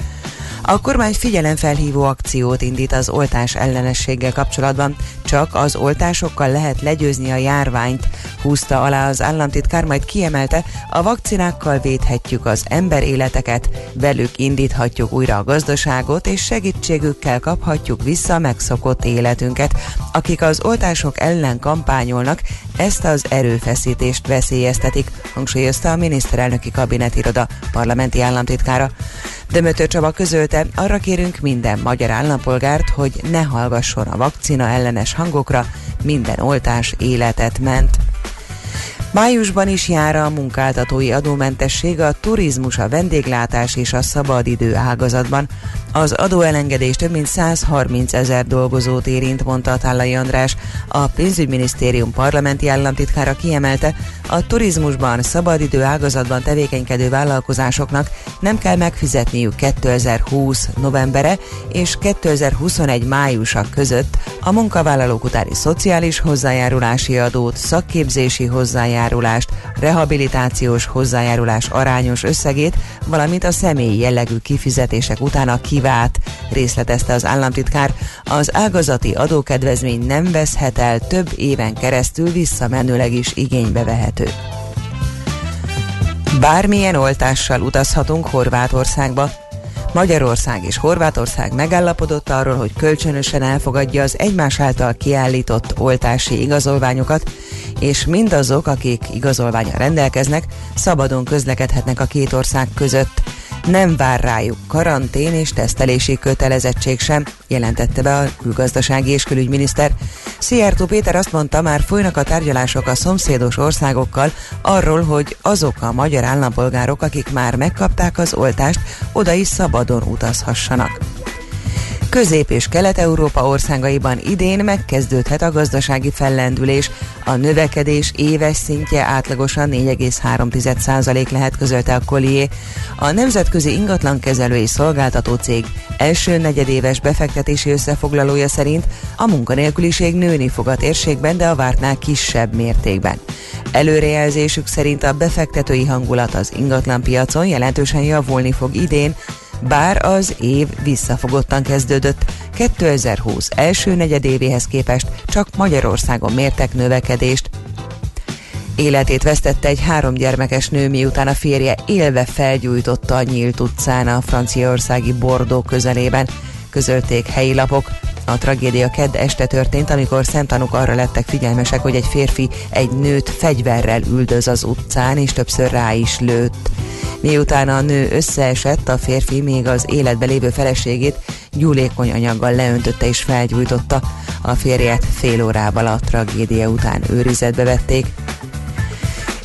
A kormány figyelemfelhívó akciót indít az oltás ellenességgel kapcsolatban. Csak az oltásokkal lehet legyőzni a járványt, húzta alá az államtitkár, majd kiemelte, a vakcinákkal védhetjük az ember életeket, velük indíthatjuk újra a gazdaságot, és segítségükkel kaphatjuk vissza a megszokott életünket. Akik az oltások ellen kampányolnak, ezt az erőfeszítést veszélyeztetik, hangsúlyozta a miniszterelnöki kabinetiroda parlamenti államtitkára. Dömötör Csaba közölte, arra kérünk minden magyar állampolgárt, hogy ne hallgasson a vakcina ellenes hangokra, minden oltás életet ment. Májusban is jár a munkáltatói adómentesség a turizmus, a vendéglátás és a szabadidő ágazatban. Az adóelengedés több mint 130 ezer dolgozót érint, mondta Tállai András. A pénzügyminisztérium parlamenti államtitkára kiemelte, a turizmusban, szabadidő ágazatban tevékenykedő vállalkozásoknak nem kell megfizetniük 2020 novembere és 2021 májusa között a munkavállalók utáni szociális hozzájárulási adót, szakképzési hozzájárulást, rehabilitációs hozzájárulás arányos összegét, valamint a személyi jellegű kifizetések után a kivát, részletezte az államtitkár. Az ágazati adókedvezmény nem veszhet el több éven keresztül visszamenőleg is igénybe vehető. Bármilyen oltással utazhatunk Horvátországba, Magyarország és Horvátország megállapodott arról, hogy kölcsönösen elfogadja az egymás által kiállított oltási igazolványokat, és mindazok, akik igazolványa rendelkeznek, szabadon közlekedhetnek a két ország között nem vár rájuk karantén és tesztelési kötelezettség sem, jelentette be a külgazdasági és külügyminiszter. Szijjártó Péter azt mondta, már folynak a tárgyalások a szomszédos országokkal arról, hogy azok a magyar állampolgárok, akik már megkapták az oltást, oda is szabadon utazhassanak. Közép- és Kelet-Európa országaiban idén megkezdődhet a gazdasági fellendülés. A növekedés éves szintje átlagosan 4,3% lehet közölte a Collier. A Nemzetközi Ingatlankezelő és Szolgáltató Cég első negyedéves befektetési összefoglalója szerint a munkanélküliség nőni fog a térségben, de a vártnál kisebb mértékben. Előrejelzésük szerint a befektetői hangulat az ingatlanpiacon jelentősen javulni fog idén, bár az év visszafogottan kezdődött. 2020 első negyedévéhez képest csak Magyarországon mértek növekedést. Életét vesztette egy három gyermekes nő, miután a férje élve felgyújtotta a nyílt utcán a franciaországi Bordó közelében, közölték helyi lapok. A tragédia kedd este történt, amikor szemtanúk arra lettek figyelmesek, hogy egy férfi egy nőt fegyverrel üldöz az utcán, és többször rá is lőtt. Miután a nő összeesett, a férfi még az életbe lévő feleségét gyúlékony anyaggal leöntötte és felgyújtotta. A férjet fél órával a tragédia után őrizetbe vették.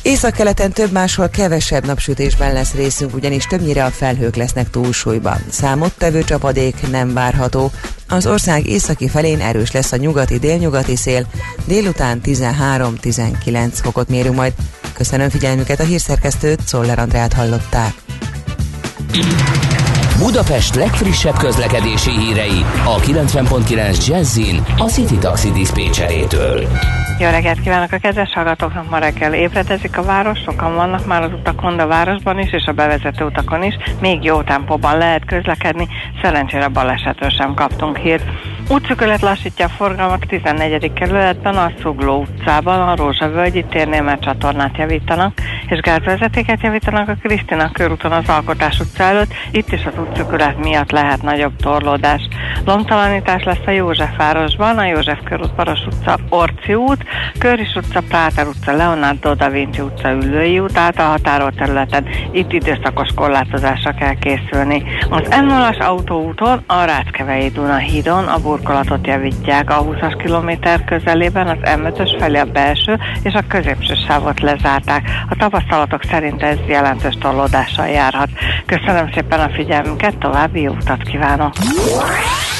Északkeleten több máshol kevesebb napsütésben lesz részünk, ugyanis többnyire a felhők lesznek túlsúlyban. Számottevő csapadék nem várható. Az ország északi felén erős lesz a nyugati-délnyugati szél, délután 13-19 fokot mérünk majd. Köszönöm figyelmüket, a hírszerkesztőt, Szoller Andrát hallották. Budapest legfrissebb közlekedési hírei a 90.9 Jazzin a City Taxi Dispécsejétől. Jó reggelt kívánok a kedves hallgatóknak! Ma reggel ébredezik a város, sokan vannak már az utakon, de a városban is, és a bevezető utakon is. Még jó tempóban lehet közlekedni, szerencsére balesetről sem kaptunk hírt. Útszökölet lassítja a forgalmat 14. kerületben, a Szugló utcában, a Rózsavölgyi térnél mert csatornát javítanak, és gázvezetéket javítanak a Krisztina körúton az Alkotás utca előtt, itt is az útszökölet miatt lehet nagyobb torlódás. Lomtalanítás lesz a Józsefvárosban, a József körút, Paros utca, Orci út, Köris utca, Práter utca, Leonardo da Vinci utca, Üllői út, át a határolt területen. Itt időszakos korlátozásra kell készülni. Az m 0 autóúton, a Ráckevei Duna hídon a burkolatot javítják a 20-as kilométer közelében, az M5-ös felé a belső és a középső sávot lezárták. A tapasztalatok szerint ez jelentős torlódással járhat. Köszönöm szépen a figyelmünket, további jó utat kívánok!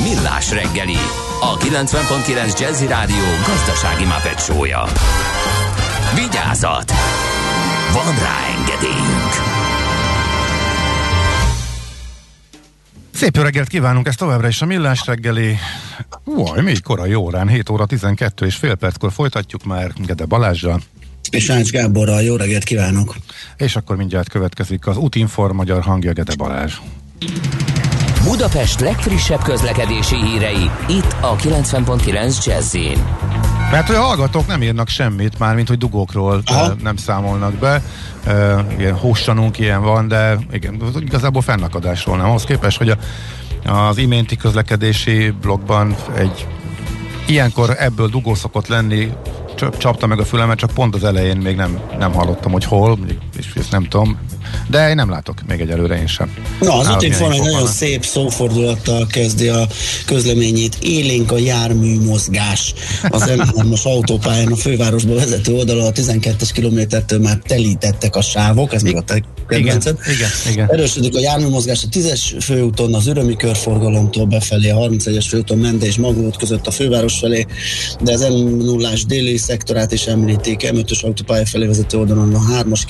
Millás reggeli, a 90.9 Jazzy Rádió gazdasági mapetsója. Vigyázat! Van rá engedélyünk! Szép jó reggelt kívánunk, ez továbbra is a Millás reggeli. Vaj, még korai órán, 7 óra 12 és fél perckor folytatjuk már Gede Balázsjal. És Ács Gáborral jó reggelt kívánok! És akkor mindjárt következik az Utinform magyar hangja Gede Balázs. Budapest legfrissebb közlekedési hírei, itt a 90.9 jazz mert hogy a hallgatók nem írnak semmit, már mint hogy dugókról Aha. nem számolnak be. E, ilyen hósanunk ilyen van, de igen, igazából fennakadásról nem. Ahhoz képest, hogy a, az iménti közlekedési blogban egy ilyenkor ebből dugó szokott lenni, csapta meg a fülemet, csak pont az elején még nem, nem hallottam, hogy hol, és ezt nem tudom, de én nem látok még egyelőre én sem. Na, az úti van egy nagyon szép szófordulattal kezdi a közleményét. Élénk a jármű mozgás. Az M3-as autópályán a fővárosba vezető oldalon a 12-es kilométertől már telítettek a sávok, ez még a te igen, igen, igen. Erősödik a járműmozgás a 10-es főúton, az Örömi körforgalomtól befelé, a 31-es főúton Mende és Maglót között a főváros felé, de az m 0 déli szektorát is említik, M5-ös autópálya felé vezető oldalon a 3-as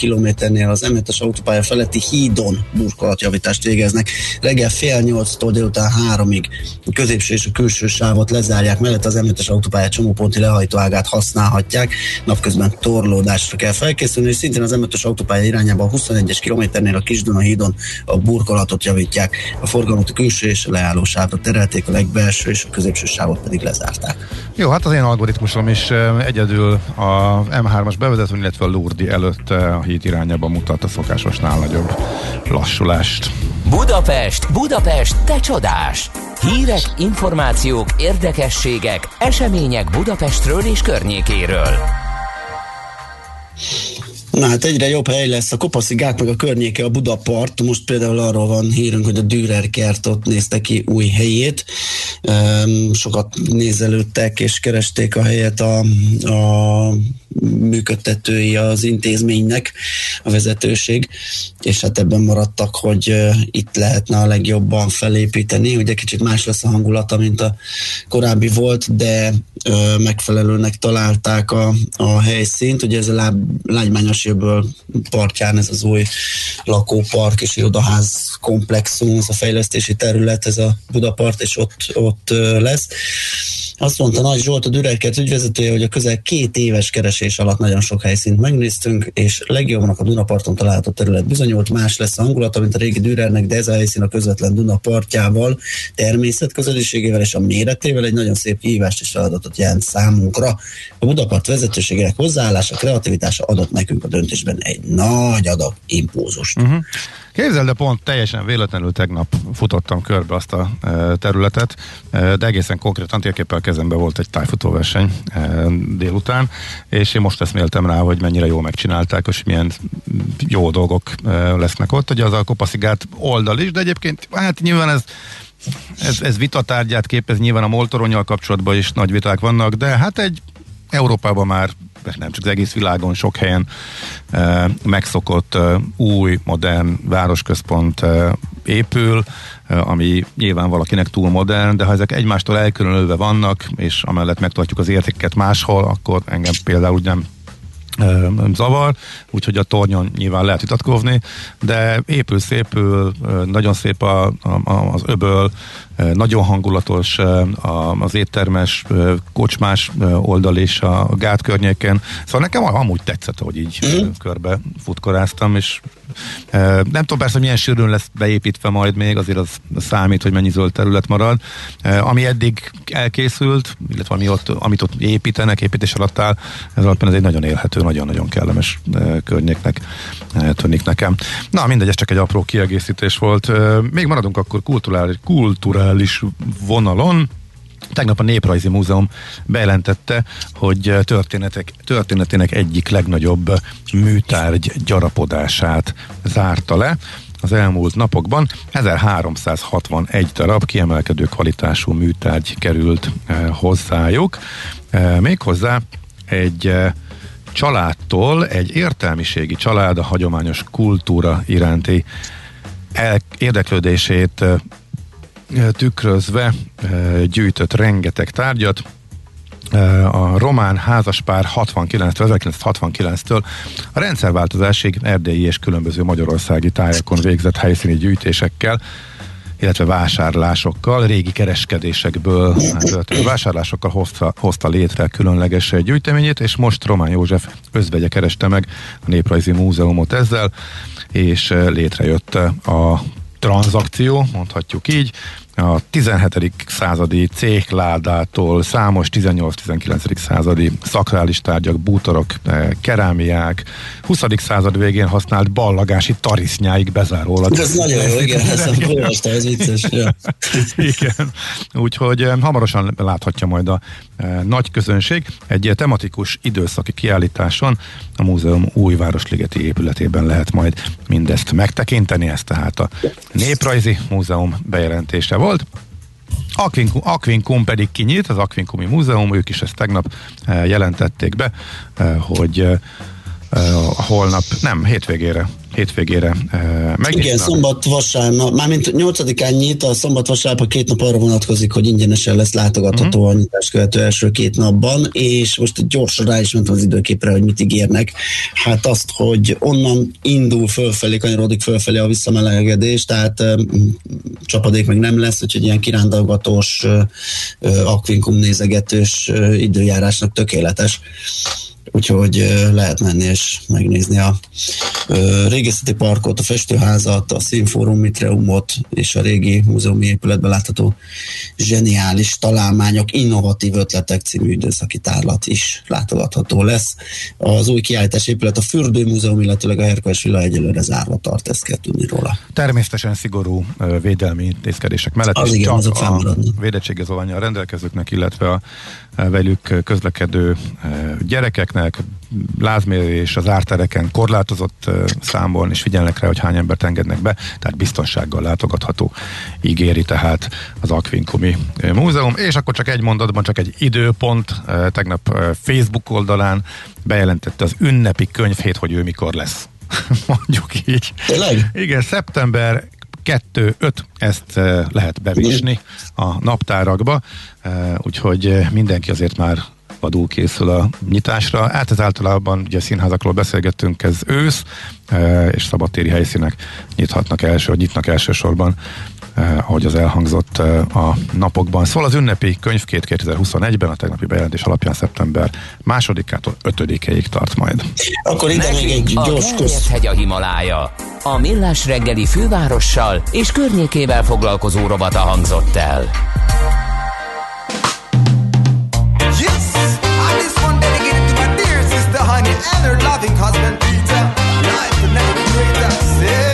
kilométernél az M5-ös autópálya feletti hídon burkolatjavítást végeznek. Reggel fél nyolctól délután háromig a középső és a külső sávot lezárják, mellett az M5-es autópálya csomóponti lehajtóágát használhatják. Napközben torlódásra kell felkészülni, és szintén az M5-ös autópálya irányába a 21-es kilométernél a Kisduna hídon a burkolatot javítják. A forgalmat a külső és a leálló sávra terelték, a legbelső és a középső sávot pedig lezárták. Jó, hát az én algoritmusom is egyedül a M3-as bevezető, illetve a Lourdi előtt a híd irányába mutat a szokásosnál nagyobb lassulást. Budapest, Budapest, te csodás! Hírek, információk, érdekességek, események Budapestről és környékéről. Na hát egyre jobb hely lesz a Kopaszigák meg a környéke a Budapart. Most például arról van hírünk, hogy a Dürer kert ott nézte ki új helyét. Sokat nézelődtek és keresték a helyet a, a működtetői az intézménynek, a vezetőség, és hát ebben maradtak, hogy itt lehetne a legjobban felépíteni. Ugye kicsit más lesz a hangulata, mint a korábbi volt, de megfelelőnek találták a, a helyszínt. Ugye ez a láb, lágymányos jövőből partján ez az új lakópark és irodaház komplexum, ez a fejlesztési terület, ez a Budapart, és ott, ott lesz. Azt mondta Nagy Zsolt, a Dürerkert ügyvezetője, hogy a közel két éves keresés alatt nagyon sok helyszínt megnéztünk, és legjobbnak a Dunaparton található terület bizonyult, más lesz a hangulata, mint a régi Dürernek, de ez a helyszín a közvetlen Dunapartjával, természetközeliségével és a méretével egy nagyon szép kihívást és feladatot jelent számunkra. A Budapart vezetőségének hozzáállása, kreativitása adott nekünk a döntésben egy nagy adag impulzust. Uh-huh. Képzeld, de pont teljesen véletlenül tegnap futottam körbe azt a e, területet, e, de egészen konkrétan térképpel kezembe volt egy tájfutóverseny e, délután, és én most eszméltem rá, hogy mennyire jól megcsinálták, és milyen jó dolgok lesznek ott. Ugye az a Kopaszigát oldal is, de egyébként hát nyilván ez ez, ez vitatárgyát képez, nyilván a moltoronyal kapcsolatban is nagy viták vannak, de hát egy Európában már nem csak az egész világon sok helyen megszokott új, modern városközpont épül, ami nyilván valakinek túl modern, de ha ezek egymástól elkülönülve vannak, és amellett megtartjuk az értéket máshol, akkor engem például nem zavar, úgyhogy a tornyon nyilván lehet vitatkozni, de épül szépül, nagyon szép a, a, az öböl, nagyon hangulatos az éttermes, kocsmás oldal és a gát környéken. Szóval nekem amúgy tetszett, hogy így mm. körbe futkoráztam, és nem tudom persze, hogy milyen sűrűn lesz beépítve majd még, azért az számít, hogy mennyi zöld terület marad. Ami eddig elkészült, illetve ami ott, amit ott építenek, építés alatt áll, ez alapján ez egy nagyon élhető, nagyon-nagyon kellemes környéknek tűnik nekem. Na mindegy, ez csak egy apró kiegészítés volt. Még maradunk akkor kulturális, kulturális vonalon, Tegnap a Néprajzi Múzeum bejelentette, hogy történetek, történetének egyik legnagyobb műtárgy gyarapodását zárta le az elmúlt napokban. 1361 darab kiemelkedő kvalitású műtárgy került eh, hozzájuk, eh, méghozzá egy eh, családtól, egy értelmiségi család a hagyományos kultúra iránti érdeklődését tükrözve gyűjtött rengeteg tárgyat, a román házaspár 69 1969-től a rendszerváltozásig erdélyi és különböző magyarországi tájakon végzett helyszíni gyűjtésekkel, illetve vásárlásokkal, régi kereskedésekből történő vásárlásokkal hozta, hozta létre különleges gyűjteményét, és most Román József özvegye kereste meg a Néprajzi Múzeumot ezzel, és létrejött a tranzakció, mondhatjuk így, a 17. századi cékládától számos 18-19. századi szakrális tárgyak, bútorok, eh, kerámiák, 20. század végén használt ballagási tarisznyáig bezárólag. Ez nagyon jó, igen, ezt olvastam, ez vicces. Ja. igen, úgyhogy eh, hamarosan láthatja majd a e, nagy közönség egy tematikus időszaki kiállításon a múzeum új Városligeti épületében lehet majd mindezt megtekinteni, ez tehát a Néprajzi Múzeum bejelentése volt. Aquincum, Aquincum pedig kinyit, az Aquincumi Múzeum, ők is ezt tegnap e, jelentették be, e, hogy e, holnap, nem, hétvégére hétvégére megnyitnak. Igen, szombat, vasárnap, mármint 8-án nyit, a szombat, vasárnap a két nap arra vonatkozik, hogy ingyenesen lesz látogatható uh-huh. a nyitás követő első két napban, és most gyorsan rá is mentem az időképre, hogy mit ígérnek. Hát azt, hogy onnan indul fölfelé, kanyarodik fölfelé a visszamelegedés, tehát um, csapadék meg nem lesz, úgyhogy ilyen kirándalgatós, uh, akvinkum nézegetős uh, időjárásnak tökéletes úgyhogy lehet menni és megnézni a régészeti parkot, a festőházat, a Színfórum Mitreumot és a régi múzeumi épületben látható zseniális találmányok, innovatív ötletek című időszaki tárlat is látogatható lesz. Az új kiállítás épület a Fürdőmúzeum, illetőleg a Herkules Villa egyelőre zárva tart, ezt kell tudni róla. Természetesen szigorú védelmi intézkedések mellett az igen, csak a védettségezolványal rendelkezőknek, illetve a velük közlekedő gyerekeknek, lázmérés az ártereken korlátozott számban, és figyelnek rá, hogy hány embert engednek be, tehát biztonsággal látogatható, ígéri tehát az Aquincumi Múzeum, és akkor csak egy mondatban, csak egy időpont, tegnap Facebook oldalán bejelentette az ünnepi könyvhét, hogy ő mikor lesz. Mondjuk így. Tényleg? Igen, szeptember 2-5, ezt lehet bevisni a naptárakba, úgyhogy mindenki azért már vadul készül a nyitásra. Hát ez általában, ugye színházakról beszélgettünk, ez ősz, és szabadtéri helyszínek nyithatnak első, vagy nyitnak elsősorban eh, ahogy az elhangzott eh, a napokban. Szóval az ünnepi könyvkét 2021-ben a tegnapi bejelentés alapján szeptember másodikától ötödikeig tart majd. Akkor ide még egy gyors A hegy a Himalája. A millás reggeli fővárossal és környékével foglalkozó robata hangzott el. And her loving husband Peter. Life could never be greater. Say,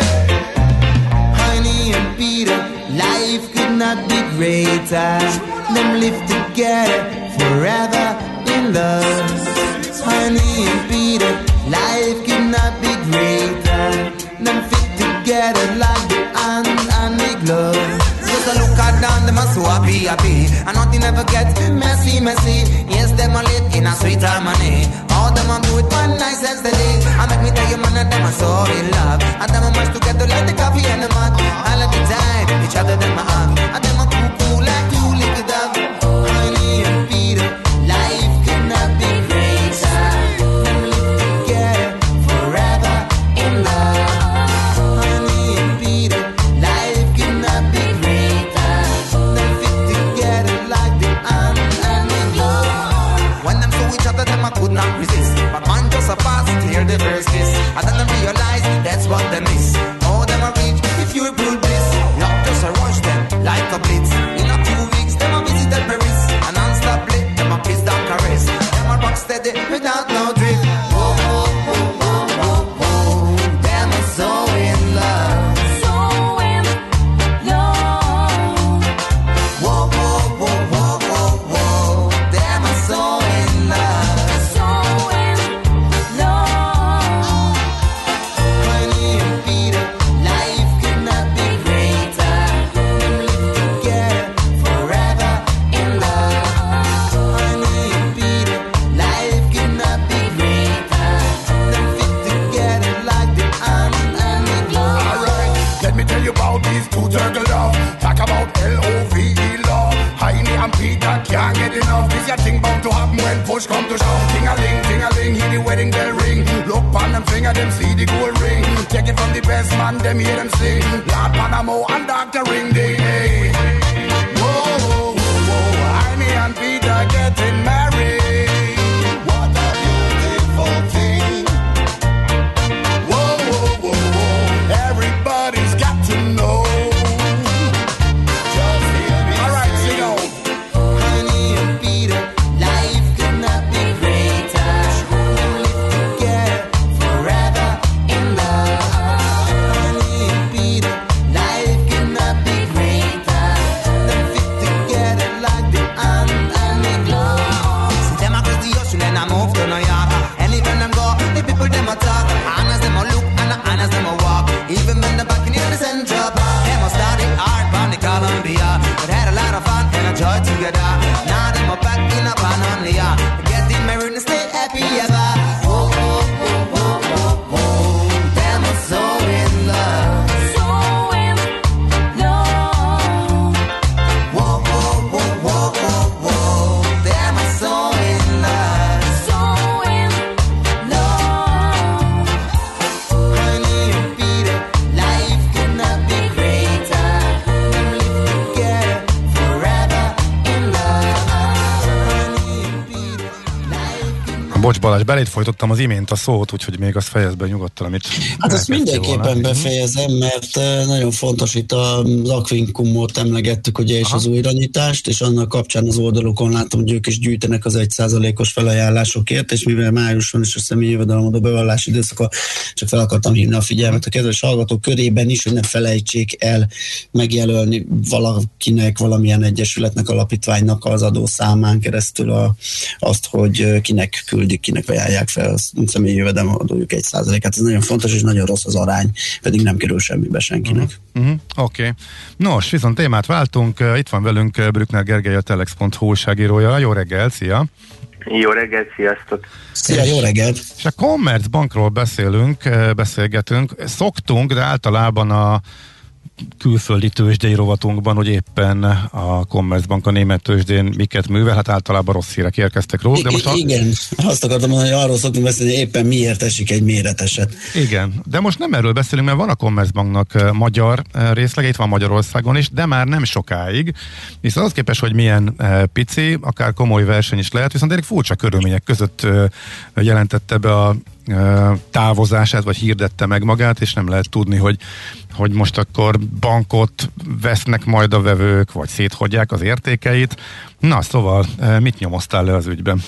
honey and Peter, life could not be greater. Them live together forever in love. Honey and Peter, life could not be greater. Them fit together like the hand and the glove. Just a look at them, them are so happy. And nothing ever gets messy, messy. Yes, them are live in a sweet harmony. All them are do it one night since the day. I make me tell you, man, that them are so in love. And them are much together like the coffee and the mug. All of the time, each other them are hug. And them are cool, cool like the first kiss. And then realize that's what they miss. Bocs Balázs, beléd folytottam az imént a szót, úgyhogy még azt fejezd be nyugodtan, amit Hát elkezdtél mindenképpen volna. befejezem, mert eh, nagyon fontos itt az Aquincumot emlegettük, ugye, és Aha. az újranyitást, és annak kapcsán az oldalukon látom, hogy ők is gyűjtenek az 1%-os felajánlásokért, és mivel május van és a személyi jövedelemadó bevallási időszaka, csak fel akartam hívni a figyelmet a kedves hallgatók körében is, hogy ne felejtsék el megjelölni valakinek, valamilyen egyesületnek, alapítványnak az adó számán keresztül a, azt, hogy eh, kinek küldik, kinek ajánlják fel a személyi jövedelemadójuk 1%-át. Ez nagyon fontos, és nagyon rossz az arány, pedig nem kerül semmibe senkinek. Uh-huh. Oké. Okay. Nos, viszont témát váltunk. Itt van velünk Brückner Gergely, a Telex.hu újságírója. Jó reggel, szia! Jó reggelt, sziasztok! Szia, jó reggelt! És a Commerzbankról beszélünk, beszélgetünk. Szoktunk, de általában a külföldi tőzsdei rovatunkban, hogy éppen a Commerzbank a német tőzsdén miket művel, hát általában rossz hírek érkeztek róla. De most a... Igen, azt akartam mondani, hogy arról szoktunk beszélni, hogy éppen miért esik egy méreteset. Igen, de most nem erről beszélünk, mert van a Commerzbanknak magyar részlege, itt van Magyarországon is, de már nem sokáig. Viszont az képes, hogy milyen pici, akár komoly verseny is lehet, viszont elég furcsa körülmények között jelentette be a távozását, vagy hirdette meg magát, és nem lehet tudni, hogy, hogy most akkor bankot vesznek majd a vevők, vagy széthagyják az értékeit. Na, szóval mit nyomoztál le az ügyben?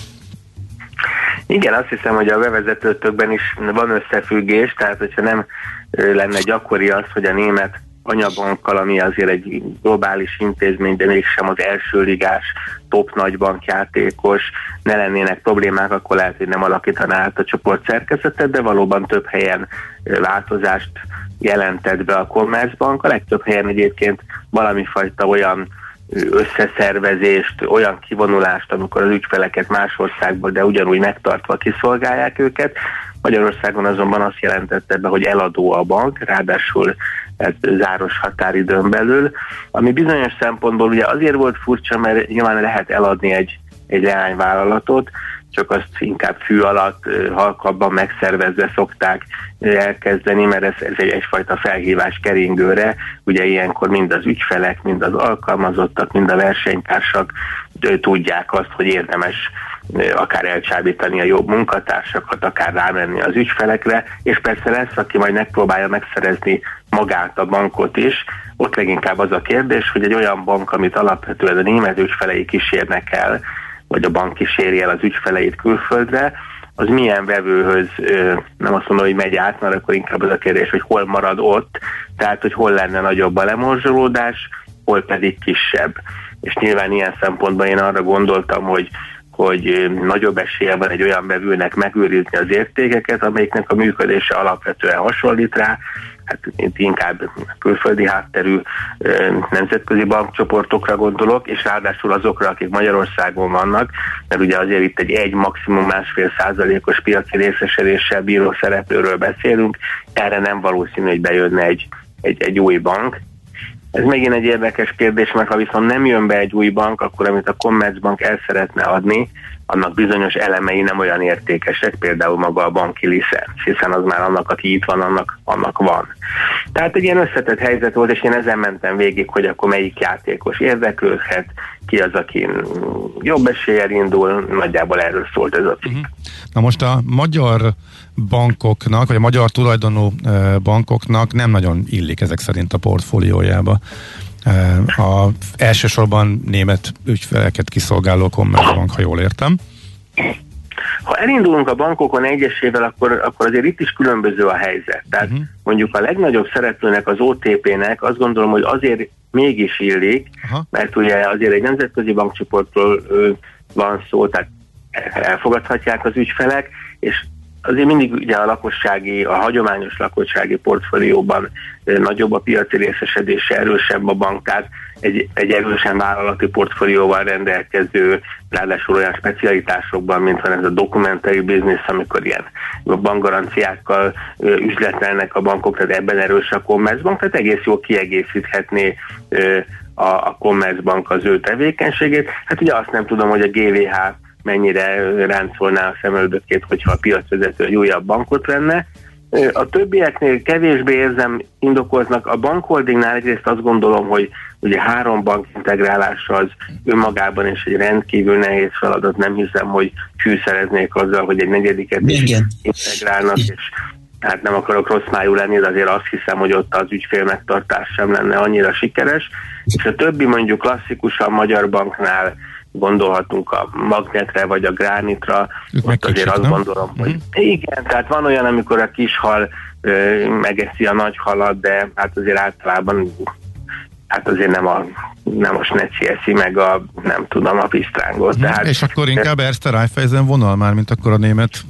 Igen, azt hiszem, hogy a bevezetőtökben is van összefüggés, tehát hogyha nem lenne gyakori az, hogy a német anyabankkal, ami azért egy globális intézmény, de mégsem az első ligás top nagybankjátékos, ne lennének problémák, akkor lehet, hogy nem alakítaná át a csoport szerkezetet, de valóban több helyen változást jelentett be a Commerzbank. A legtöbb helyen egyébként valami fajta olyan összeszervezést, olyan kivonulást, amikor az ügyfeleket más országból, de ugyanúgy megtartva kiszolgálják őket. Magyarországon azonban azt jelentette be, hogy eladó a bank, ráadásul hát, záros határidőn belül, ami bizonyos szempontból ugye azért volt furcsa, mert nyilván lehet eladni egy, egy leányvállalatot, csak azt inkább fű alatt halkabban megszervezve szokták elkezdeni, mert ez, ez egy, egyfajta felhívás keringőre. Ugye ilyenkor mind az ügyfelek, mind az alkalmazottak, mind a versenytársak tudják azt, hogy érdemes akár elcsábítani a jobb munkatársakat, akár rámenni az ügyfelekre, és persze lesz, aki majd megpróbálja megszerezni magát a bankot is. Ott leginkább az a kérdés, hogy egy olyan bank, amit alapvetően a német ügyfelei kísérnek el, vagy a bank kíséri el az ügyfeleit külföldre, az milyen vevőhöz, nem azt mondom, hogy megy át, mert akkor inkább az a kérdés, hogy hol marad ott, tehát hogy hol lenne nagyobb a lemorzsolódás, hol pedig kisebb. És nyilván ilyen szempontban én arra gondoltam, hogy hogy nagyobb esélye van egy olyan vevőnek megőrizni az értékeket, amelyiknek a működése alapvetően hasonlít rá, hát itt inkább külföldi hátterű nemzetközi bankcsoportokra gondolok, és ráadásul azokra, akik Magyarországon vannak, mert ugye azért itt egy egy maximum másfél százalékos piaci részesedéssel bíró szereplőről beszélünk, erre nem valószínű, hogy bejönne egy, egy, egy új bank. Ez megint egy érdekes kérdés, mert ha viszont nem jön be egy új bank, akkor amit a Commerzbank el szeretne adni, annak bizonyos elemei nem olyan értékesek, például maga a banki licenc, hiszen az már annak, aki itt van, annak, annak van. Tehát egy ilyen összetett helyzet volt, és én ezen mentem végig, hogy akkor melyik játékos érdeklődhet, ki az, aki jobb eséllyel indul, nagyjából erről szólt ez a cikk. Uh-huh. Na most a magyar bankoknak, vagy a magyar tulajdonú bankoknak nem nagyon illik ezek szerint a portfóliójába. A elsősorban német ügyfeleket kiszolgáló Commerzbank, ha jól értem. Ha elindulunk a bankokon egyesével, akkor, akkor azért itt is különböző a helyzet. Tehát uh-huh. mondjuk a legnagyobb szereplőnek, az OTP-nek azt gondolom, hogy azért mégis illik, uh-huh. mert ugye azért egy nemzetközi bankcsoportról van szó, tehát elfogadhatják az ügyfelek, és azért mindig ugye a lakossági, a hagyományos lakossági portfólióban nagyobb a piaci részesedése, erősebb a bank, tehát egy, egy erősen vállalati portfólióval rendelkező, ráadásul olyan specialitásokban, mint van ez a documentary business, amikor ilyen bankgaranciákkal üzletelnek a bankok, tehát ebben erős a Commerzbank, tehát egész jól kiegészíthetné a, a Commerzbank az ő tevékenységét. Hát ugye azt nem tudom, hogy a GVH mennyire ráncolná a szemöldökét, hogyha a piacvezető egy újabb bankot lenne. A többieknél kevésbé érzem indokoznak. A bankholdingnál egyrészt azt gondolom, hogy ugye három bank integrálása az önmagában is egy rendkívül nehéz feladat. Nem hiszem, hogy fűszereznék azzal, hogy egy negyediket is integrálnak, és hát nem akarok rossz májú lenni, de azért azt hiszem, hogy ott az ügyfél megtartás sem lenne annyira sikeres. És a többi mondjuk klasszikusan Magyar Banknál gondolhatunk a magnetre vagy a gránitra, ők ott azért azt nem? gondolom, hogy mhm. igen, tehát van olyan, amikor a kis hal ö, megeszi a nagy halat, de hát azért általában hát azért nem a, nem a sneci eszi meg a, nem tudom, a pisztrángot. Uh-huh. Tehát, És akkor inkább Erste Raiffeisen vonal már, mint akkor a német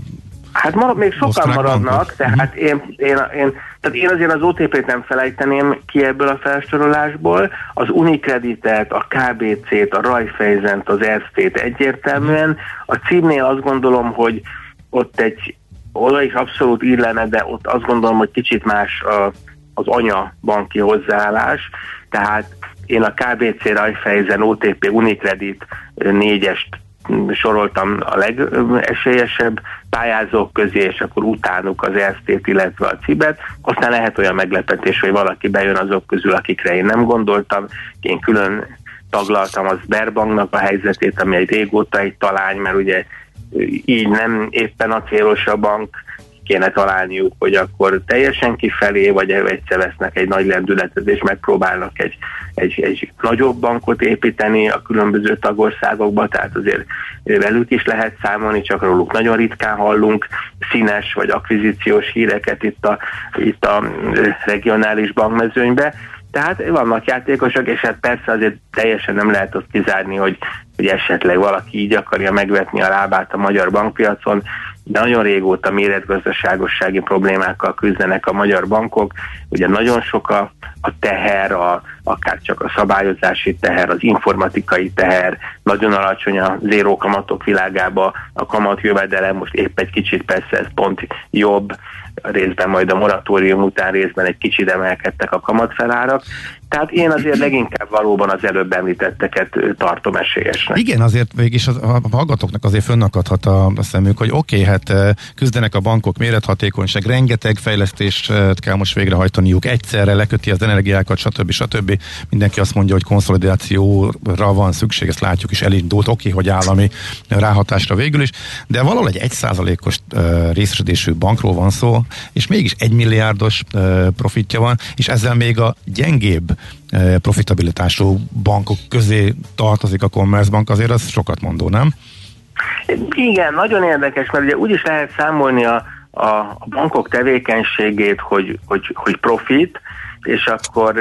Hát marad, még sokan maradnak, bankok. tehát uh-huh. én, én, én tehát én azért az OTP-t nem felejteném ki ebből a felsorolásból, az Unikreditet, a KBC-t, a Raiffeisen-t, az Erszt-t egyértelműen. A címnél azt gondolom, hogy ott egy oda is abszolút illene, de ott azt gondolom, hogy kicsit más a, az anya banki hozzáállás, tehát én a KBC, Raiffeisen, OTP, Unicredit négyest soroltam a legesélyesebb pályázók közé, és akkor utánuk az ESZT-t, illetve a CIBET. Aztán lehet olyan meglepetés, hogy valaki bejön azok közül, akikre én nem gondoltam. Én külön taglaltam az Berbanknak a helyzetét, ami egy régóta egy talány, mert ugye így nem éppen a célos a bank, kéne találniuk, hogy akkor teljesen kifelé, vagy egyszer vesznek egy nagy lendületet, és megpróbálnak egy, egy, egy nagyobb bankot építeni a különböző tagországokba, tehát azért velük is lehet számolni, csak róluk nagyon ritkán hallunk színes vagy akvizíciós híreket itt a, itt a regionális bankmezőnybe. Tehát vannak játékosok, és hát persze azért teljesen nem lehet azt kizárni, hogy, hogy esetleg valaki így akarja megvetni a lábát a magyar bankpiacon, nagyon régóta méretgazdaságossági problémákkal küzdenek a magyar bankok. Ugye nagyon sok a, a teher, a, akár csak a szabályozási teher, az informatikai teher, nagyon alacsony a zéró kamatok világába, a kamat jövedelem most épp egy kicsit persze ez pont jobb, részben majd a moratórium után részben egy kicsit emelkedtek a kamatfelárak. Tehát én azért leginkább valóban az előbb említetteket tartom esélyesnek. Igen, azért végig a hallgatóknak azért fönnakadhat a, a szemük, hogy oké, okay, hát küzdenek a bankok mérethatékonyság, rengeteg fejlesztést kell most végrehajtaniuk, egyszerre leköti az energiákat, stb. stb. Mindenki azt mondja, hogy konszolidációra van szükség, ezt látjuk is elindult, oké, okay, hogy állami ráhatásra végül is, de valahol egy egyszázalékos részesedésű bankról van szó, és mégis egy milliárdos profitja van, és ezzel még a gyengébb profitabilitású bankok közé tartozik a Commerzbank, azért az sokat mondó, nem? Igen, nagyon érdekes, mert ugye úgy is lehet számolni a, a, bankok tevékenységét, hogy, hogy, hogy profit, és akkor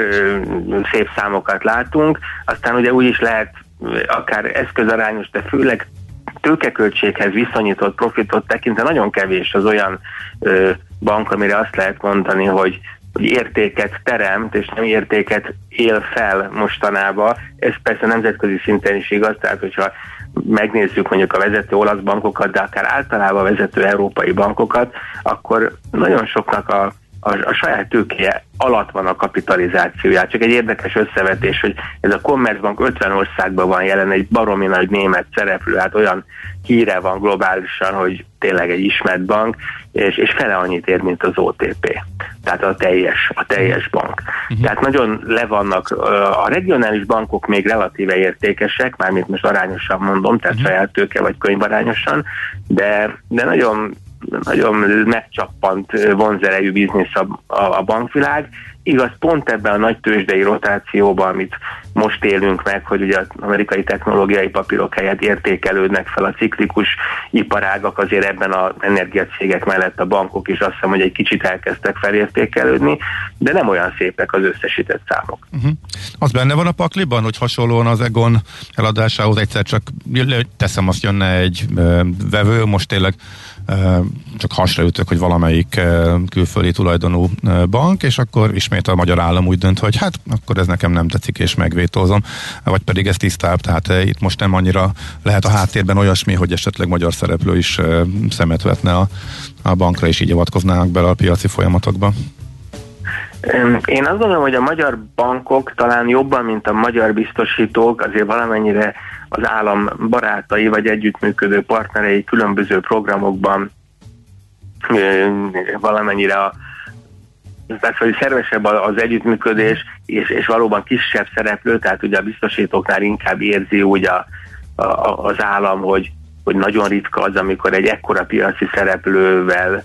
szép számokat látunk, aztán ugye úgy is lehet akár eszközarányos, de főleg tőkeköltséghez viszonyított profitot tekintve nagyon kevés az olyan ö, bank, amire azt lehet mondani, hogy értéket teremt, és nem értéket él fel mostanában. Ez persze nemzetközi szinten is igaz, tehát hogyha megnézzük mondjuk a vezető olasz bankokat, de akár általában vezető európai bankokat, akkor nagyon soknak a a, a saját tőkéje alatt van a kapitalizációja. Csak egy érdekes összevetés, hogy ez a Commerzbank 50 országban van jelen, egy baromi nagy német szereplő, hát olyan híre van globálisan, hogy tényleg egy ismert bank, és, és fele annyit ér, mint az OTP. Tehát a teljes, a teljes bank. Uh-huh. Tehát nagyon le vannak, a regionális bankok még relatíve értékesek, mármint most arányosan mondom, tehát uh-huh. saját tőke vagy könyvarányosan, de, de nagyon nagyon megcsappant vonzerejű biznisz a, a, a bankvilág. Igaz, pont ebben a nagy tőzsdei rotációban, amit most élünk meg, hogy ugye az amerikai technológiai papírok helyett értékelődnek fel a ciklikus iparágak, azért ebben az energiacégek mellett a bankok is azt hiszem, hogy egy kicsit elkezdtek felértékelődni, de nem olyan szépek az összesített számok. Uh-huh. Az benne van a pakliban, hogy hasonlóan az Egon eladásához egyszer csak teszem azt jönne egy vevő, most tényleg csak hasraütök, hogy valamelyik külföldi tulajdonú bank, és akkor ismét a magyar állam úgy dönt, hogy hát akkor ez nekem nem tetszik, és megvétózom, vagy pedig ez tisztább, tehát itt most nem annyira lehet a háttérben olyasmi, hogy esetleg magyar szereplő is szemet vetne a, a bankra, és így avatkoznának bele a piaci folyamatokba. Én azt gondolom, hogy a magyar bankok talán jobban, mint a magyar biztosítók azért valamennyire az állam barátai vagy együttműködő partnerei különböző programokban valamennyire a tehát, hogy szervesebb az együttműködés, és, és valóban kisebb szereplő, tehát ugye a biztosítóknál inkább érzi úgy a, a, az állam, hogy, hogy nagyon ritka az, amikor egy ekkora piaci szereplővel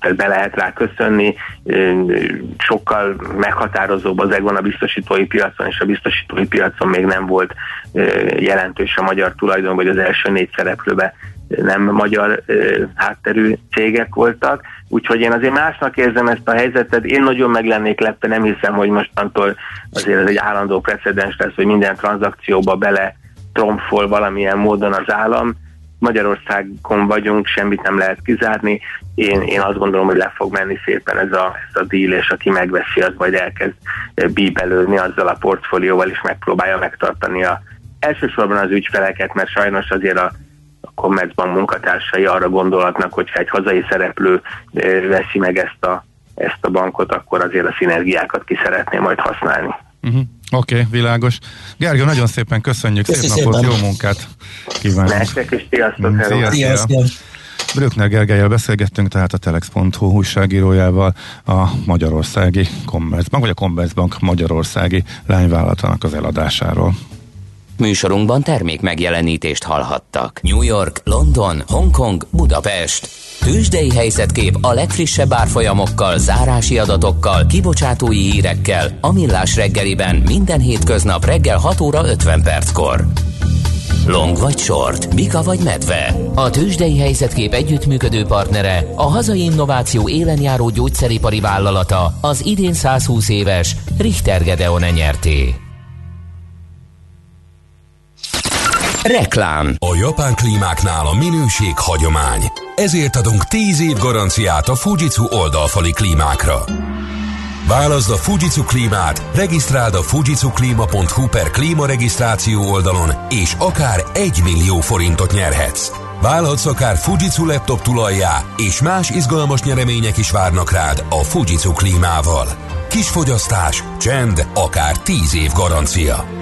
tehát be lehet rá köszönni, sokkal meghatározóbb az EGON a biztosítói piacon, és a biztosítói piacon még nem volt jelentős a magyar tulajdon, vagy az első négy szereplőbe nem magyar hátterű cégek voltak, úgyhogy én azért másnak érzem ezt a helyzetet, én nagyon meg lennék lepve, nem hiszem, hogy mostantól azért ez egy állandó precedens lesz, hogy minden tranzakcióba bele tromfol valamilyen módon az állam, Magyarországon vagyunk, semmit nem lehet kizárni. Én, én azt gondolom, hogy le fog menni szépen ez a, ez a deal, és aki megveszi, az majd elkezd bíbelődni azzal a portfólióval, és megpróbálja megtartani a, elsősorban az ügyfeleket, mert sajnos azért a, a Commerzbank munkatársai arra gondolhatnak, hogyha egy hazai szereplő veszi meg ezt a, ezt a bankot, akkor azért a szinergiákat ki szeretné majd használni. Uh-huh. Oké, okay, világos. Gergő, nagyon szépen köszönjük, Köszi szép napot, szépen. jó munkát kívánunk. Nektek is, sziasztok. Mm, szia, szia. Brückner Gergelyel beszélgettünk, tehát a Telex.hu újságírójával a Magyarországi Commerzbank, vagy a Commerzbank Magyarországi lányvállalatának az eladásáról. Műsorunkban termék megjelenítést hallhattak. New York, London, Hongkong, Budapest. Tősdei helyzetkép a legfrissebb árfolyamokkal, zárási adatokkal, kibocsátói hírekkel, a Millás reggeliben minden hétköznap reggel 6 óra 50 perckor. Long vagy short, Mika vagy medve. A tőzsdei helyzetkép együttműködő partnere, a hazai innováció élenjáró gyógyszeripari vállalata, az idén 120 éves Richter Gedeon nyerté. Reklám A japán klímáknál a minőség hagyomány. Ezért adunk 10 év garanciát a Fujitsu oldalfali klímákra. Válaszd a Fujitsu klímát, regisztráld a fujitsuklima.hu per klímaregisztráció oldalon, és akár 1 millió forintot nyerhetsz. Válhatsz akár Fujitsu laptop tulajjá, és más izgalmas nyeremények is várnak rád a Fujitsu klímával. Kis fogyasztás, csend, akár 10 év garancia.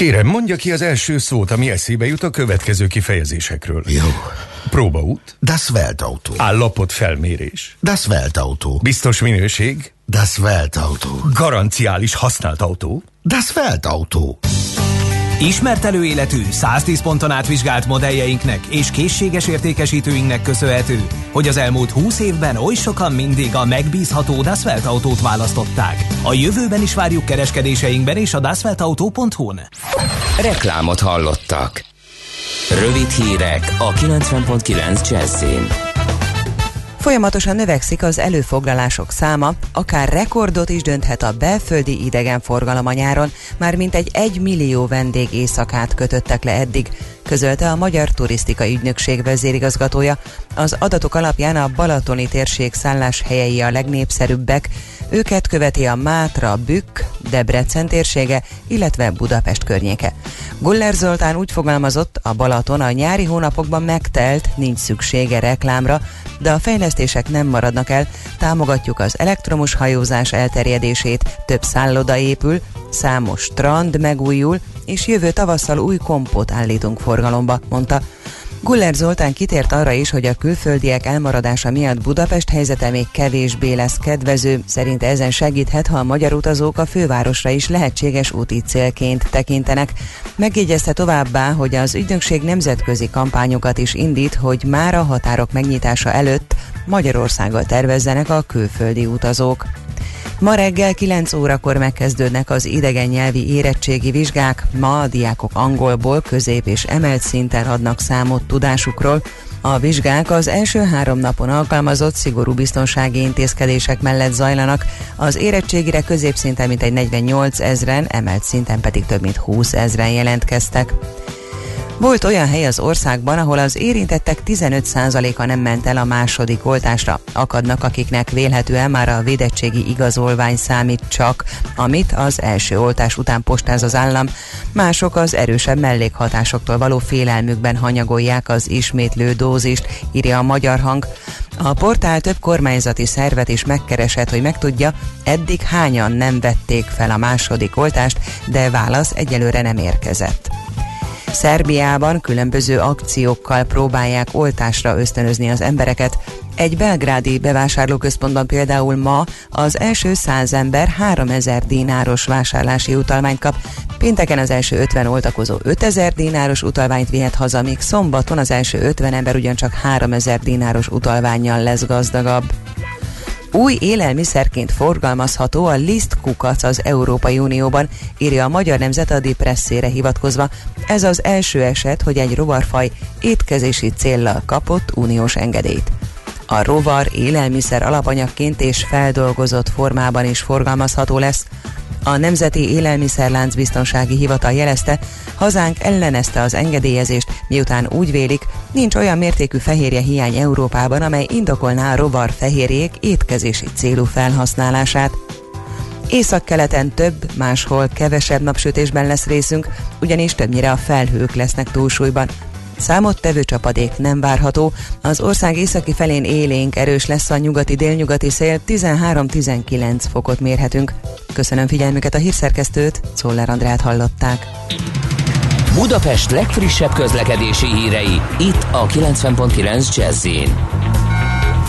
Kérem, mondja ki az első szót, ami eszébe jut a következő kifejezésekről. Jó. Próbaút. Das Weltauto. Állapot felmérés. Das Weltauto. Biztos minőség. Das Weltauto. Garanciális használt autó. Das Weltauto. Ismert előéletű, 110 ponton átvizsgált modelljeinknek és készséges értékesítőinknek köszönhető, hogy az elmúlt 20 évben oly sokan mindig a megbízható Dasvelt autót választották. A jövőben is várjuk kereskedéseinkben és a dasveltautó.hu-n. Reklámot hallottak. Rövid hírek a 90.9 Jazzin. Folyamatosan növekszik az előfoglalások száma, akár rekordot is dönthet a belföldi idegenforgalom a nyáron, már mint egy 1 millió vendég éjszakát kötöttek le eddig, közölte a Magyar Turisztika Ügynökség vezérigazgatója. Az adatok alapján a Balatoni térség helyei a legnépszerűbbek, őket követi a Mátra, Bükk, Debrecen térsége, illetve Budapest környéke. Guller Zoltán úgy fogalmazott, a Balaton a nyári hónapokban megtelt, nincs szüksége reklámra, de a fejlesztések nem maradnak el, támogatjuk az elektromos hajózás elterjedését, több szálloda épül, számos strand megújul, és jövő tavasszal új kompot állítunk forgalomba, mondta. Guller Zoltán kitért arra is, hogy a külföldiek elmaradása miatt Budapest helyzete még kevésbé lesz kedvező, szerint ezen segíthet, ha a magyar utazók a fővárosra is lehetséges úti célként tekintenek. Megjegyezte továbbá, hogy az ügynökség nemzetközi kampányokat is indít, hogy már a határok megnyitása előtt Magyarországgal tervezzenek a külföldi utazók. Ma reggel 9 órakor megkezdődnek az idegen nyelvi érettségi vizsgák, ma a diákok angolból közép és emelt szinten adnak számot tudásukról, a vizsgák az első három napon alkalmazott szigorú biztonsági intézkedések mellett zajlanak, az érettségire középszinten mintegy 48 ezren, emelt szinten pedig több mint 20 ezren jelentkeztek. Volt olyan hely az országban, ahol az érintettek 15%-a nem ment el a második oltásra. Akadnak, akiknek vélhetően már a védettségi igazolvány számít csak, amit az első oltás után postáz az állam. Mások az erősebb mellékhatásoktól való félelmükben hanyagolják az ismétlő dózist, írja a magyar hang. A portál több kormányzati szervet is megkeresett, hogy megtudja, eddig hányan nem vették fel a második oltást, de válasz egyelőre nem érkezett. Szerbiában különböző akciókkal próbálják oltásra ösztönözni az embereket. Egy belgrádi bevásárlóközpontban például ma az első száz ember 3000 dináros vásárlási utalmányt kap, pénteken az első 50 oltakozó 5000 dináros utalványt vihet haza, míg szombaton az első 50 ember ugyancsak 3000 dináros utalványjal lesz gazdagabb. Új élelmiszerként forgalmazható a liszt kukac az Európai Unióban, írja a Magyar Nemzet a Depresszére hivatkozva. Ez az első eset, hogy egy rovarfaj étkezési céllal kapott uniós engedélyt. A rovar élelmiszer alapanyagként és feldolgozott formában is forgalmazható lesz. A Nemzeti Élelmiszerlánc Biztonsági Hivatal jelezte, hazánk ellenezte az engedélyezést, miután úgy vélik, nincs olyan mértékű fehérje hiány Európában, amely indokolná a rovar fehérjék étkezési célú felhasználását. Északkeleten több, máshol kevesebb napsütésben lesz részünk, ugyanis többnyire a felhők lesznek túlsúlyban. Számottevő csapadék nem várható, az ország északi felén élénk erős lesz a nyugati-délnyugati szél, 13-19 fokot mérhetünk. Köszönöm figyelmüket a hírszerkesztőt, Czoller Andrát hallották. Budapest legfrissebb közlekedési hírei, itt a 90.9 jazz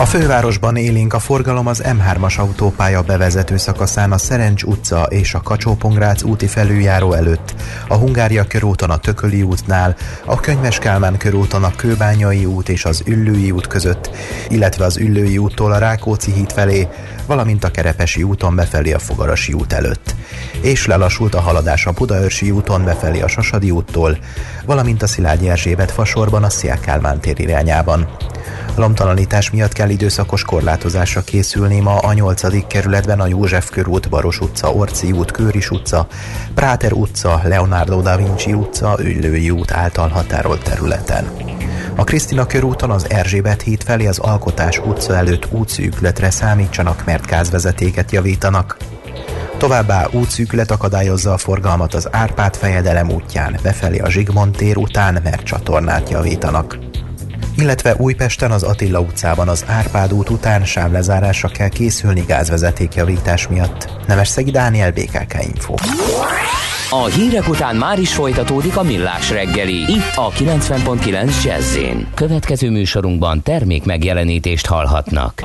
a fővárosban élénk a forgalom az M3-as autópálya bevezető szakaszán a Szerencs utca és a kacsó úti felüljáró előtt, a Hungária körúton a Tököli útnál, a Könyves Kálmán körúton a Kőbányai út és az Üllői út között, illetve az Üllői úttól a Rákóczi híd felé, valamint a Kerepesi úton befelé a Fogarasi út előtt. És lelassult a haladás a Budaörsi úton befelé a Sasadi úttól, valamint a Szilágyi Erzsébet fasorban a Szia Kálmán tér irányában. Lomtalanítás miatt kell időszakos korlátozásra készülni ma a 8. kerületben a József körút, Baros utca, Orci út, Kőris utca, Práter utca, Leonardo da Vinci utca, Üllői út által határolt területen. A Krisztina körúton az Erzsébet híd felé az Alkotás utca előtt útszűkületre számítsanak, mert gázvezetéket javítanak. Továbbá útszűkület akadályozza a forgalmat az Árpád fejedelem útján, befelé a Zsigmond tér után, mert csatornát javítanak illetve Újpesten az Attila utcában az Árpád út után sávlezárásra kell készülni gázvezetékjavítás miatt. Nemes Szegi Dániel, BKK Info. A hírek után már is folytatódik a millás reggeli, itt a 90.9 jazz Következő műsorunkban termék megjelenítést hallhatnak.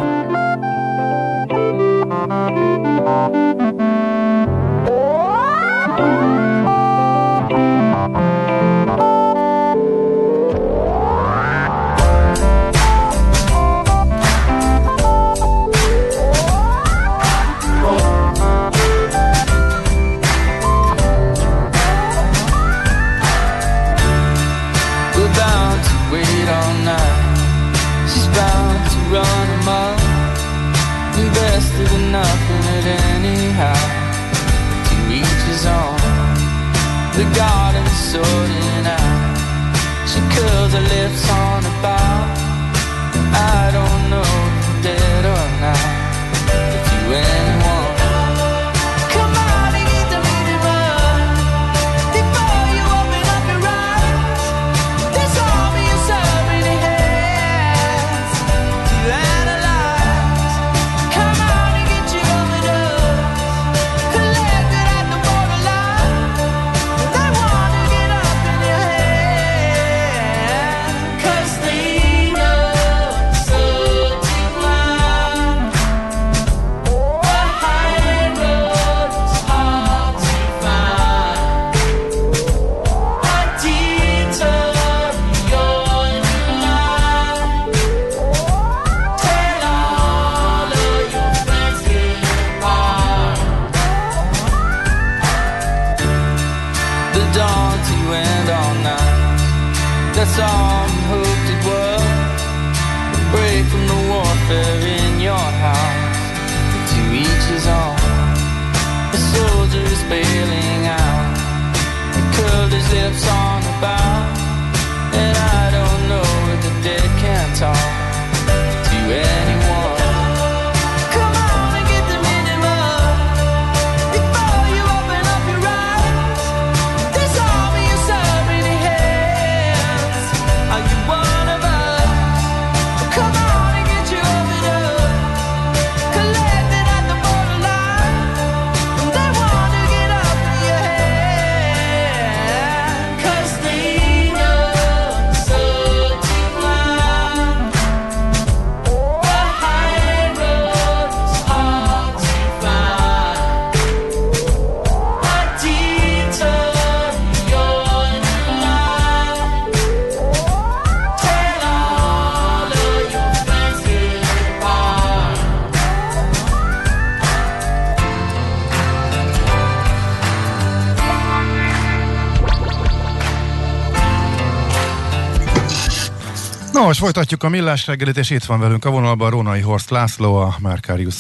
Nos, folytatjuk a millás reggelit, és itt van velünk a vonalban Rónai Horst László, a Markarius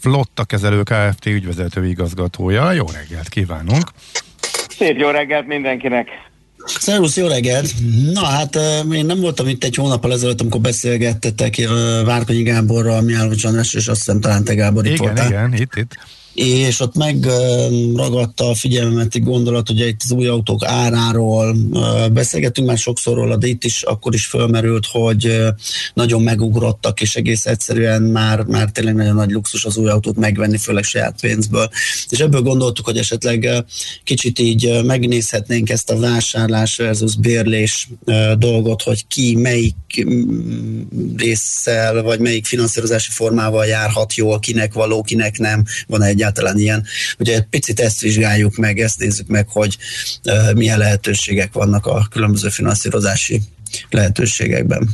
Flotta kezelő Kft. ügyvezető igazgatója. Jó reggelt kívánunk! Szép jó reggelt mindenkinek! Szervusz, jó reggelt! Na hát én nem voltam itt egy hónappal ezelőtt, amikor beszélgettetek Várkonyi Gáborral, Miálovics András, és azt hiszem talán te Gábor itt Igen, voltál. igen, itt, itt. És ott megragadta a figyelmemet egy gondolat, ugye itt az új autók áráról ö, beszélgettünk már sokszor róla, de itt is akkor is fölmerült, hogy nagyon megugrottak, és egész egyszerűen már, már tényleg nagyon nagy luxus az új autót megvenni, főleg saját pénzből. És ebből gondoltuk, hogy esetleg kicsit így megnézhetnénk ezt a vásárlás versus bérlés dolgot, hogy ki melyik résszel, vagy melyik finanszírozási formával járhat jól, kinek való, kinek nem, van egyáltalán ilyen. Ugye egy picit ezt vizsgáljuk meg, ezt nézzük meg, hogy milyen lehetőségek vannak a különböző finanszírozási lehetőségekben.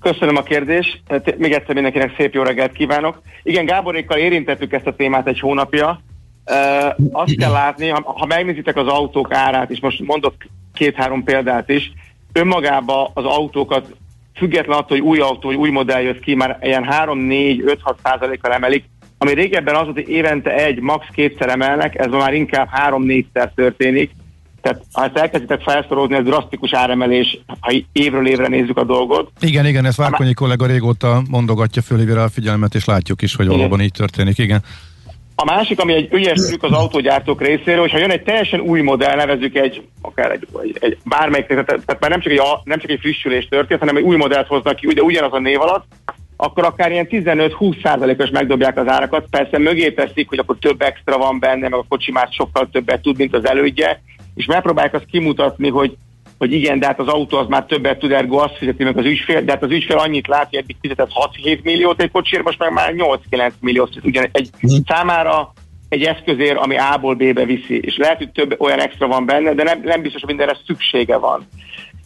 Köszönöm a kérdést. Hát Még egyszer mindenkinek szép jó reggelt kívánok. Igen, Gáborékkal érintettük ezt a témát egy hónapja. Azt kell látni, ha, ha megnézitek az autók árát, és most mondok két-három példát is, önmagában az autókat független attól, hogy új autó, vagy új modell jött ki, már ilyen 3-4-5-6 százalékkal emelik, ami régebben az volt, hogy évente egy, max. kétszer emelnek, ez már inkább 3-4-szer történik. Tehát ha ezt elkezditek felszorozni, ez drasztikus áremelés, ha évről évre nézzük a dolgot. Igen, igen, ezt Várkonyi kollega régóta mondogatja, fölhívja a figyelmet, és látjuk is, hogy valóban így történik, igen. A másik, ami egy ügyes trükk az autógyártók részéről, hogyha jön egy teljesen új modell, nevezzük egy, akár egy, egy, egy bármelyik, tehát, tehát már nem csak, egy, a- nem csak egy frissülés történt, hanem egy új modellt hoznak ki, de ugyanaz a név alatt, akkor akár ilyen 15-20 százalékos megdobják az árakat. Persze mögé teszik, hogy akkor több extra van benne, meg a kocsi már sokkal többet tud, mint az elődje, és megpróbálják azt kimutatni, hogy hogy igen, de hát az autó az már többet tud, ergo azt fizeti meg az ügyfél, de hát az ügyfél annyit lát, hogy eddig fizetett 6-7 milliót egy kocsért, most meg már 8-9 milliót. Ugyan egy számára egy eszközér, ami A-ból B-be viszi, és lehet, hogy több olyan extra van benne, de nem, nem biztos, hogy mindenre szüksége van.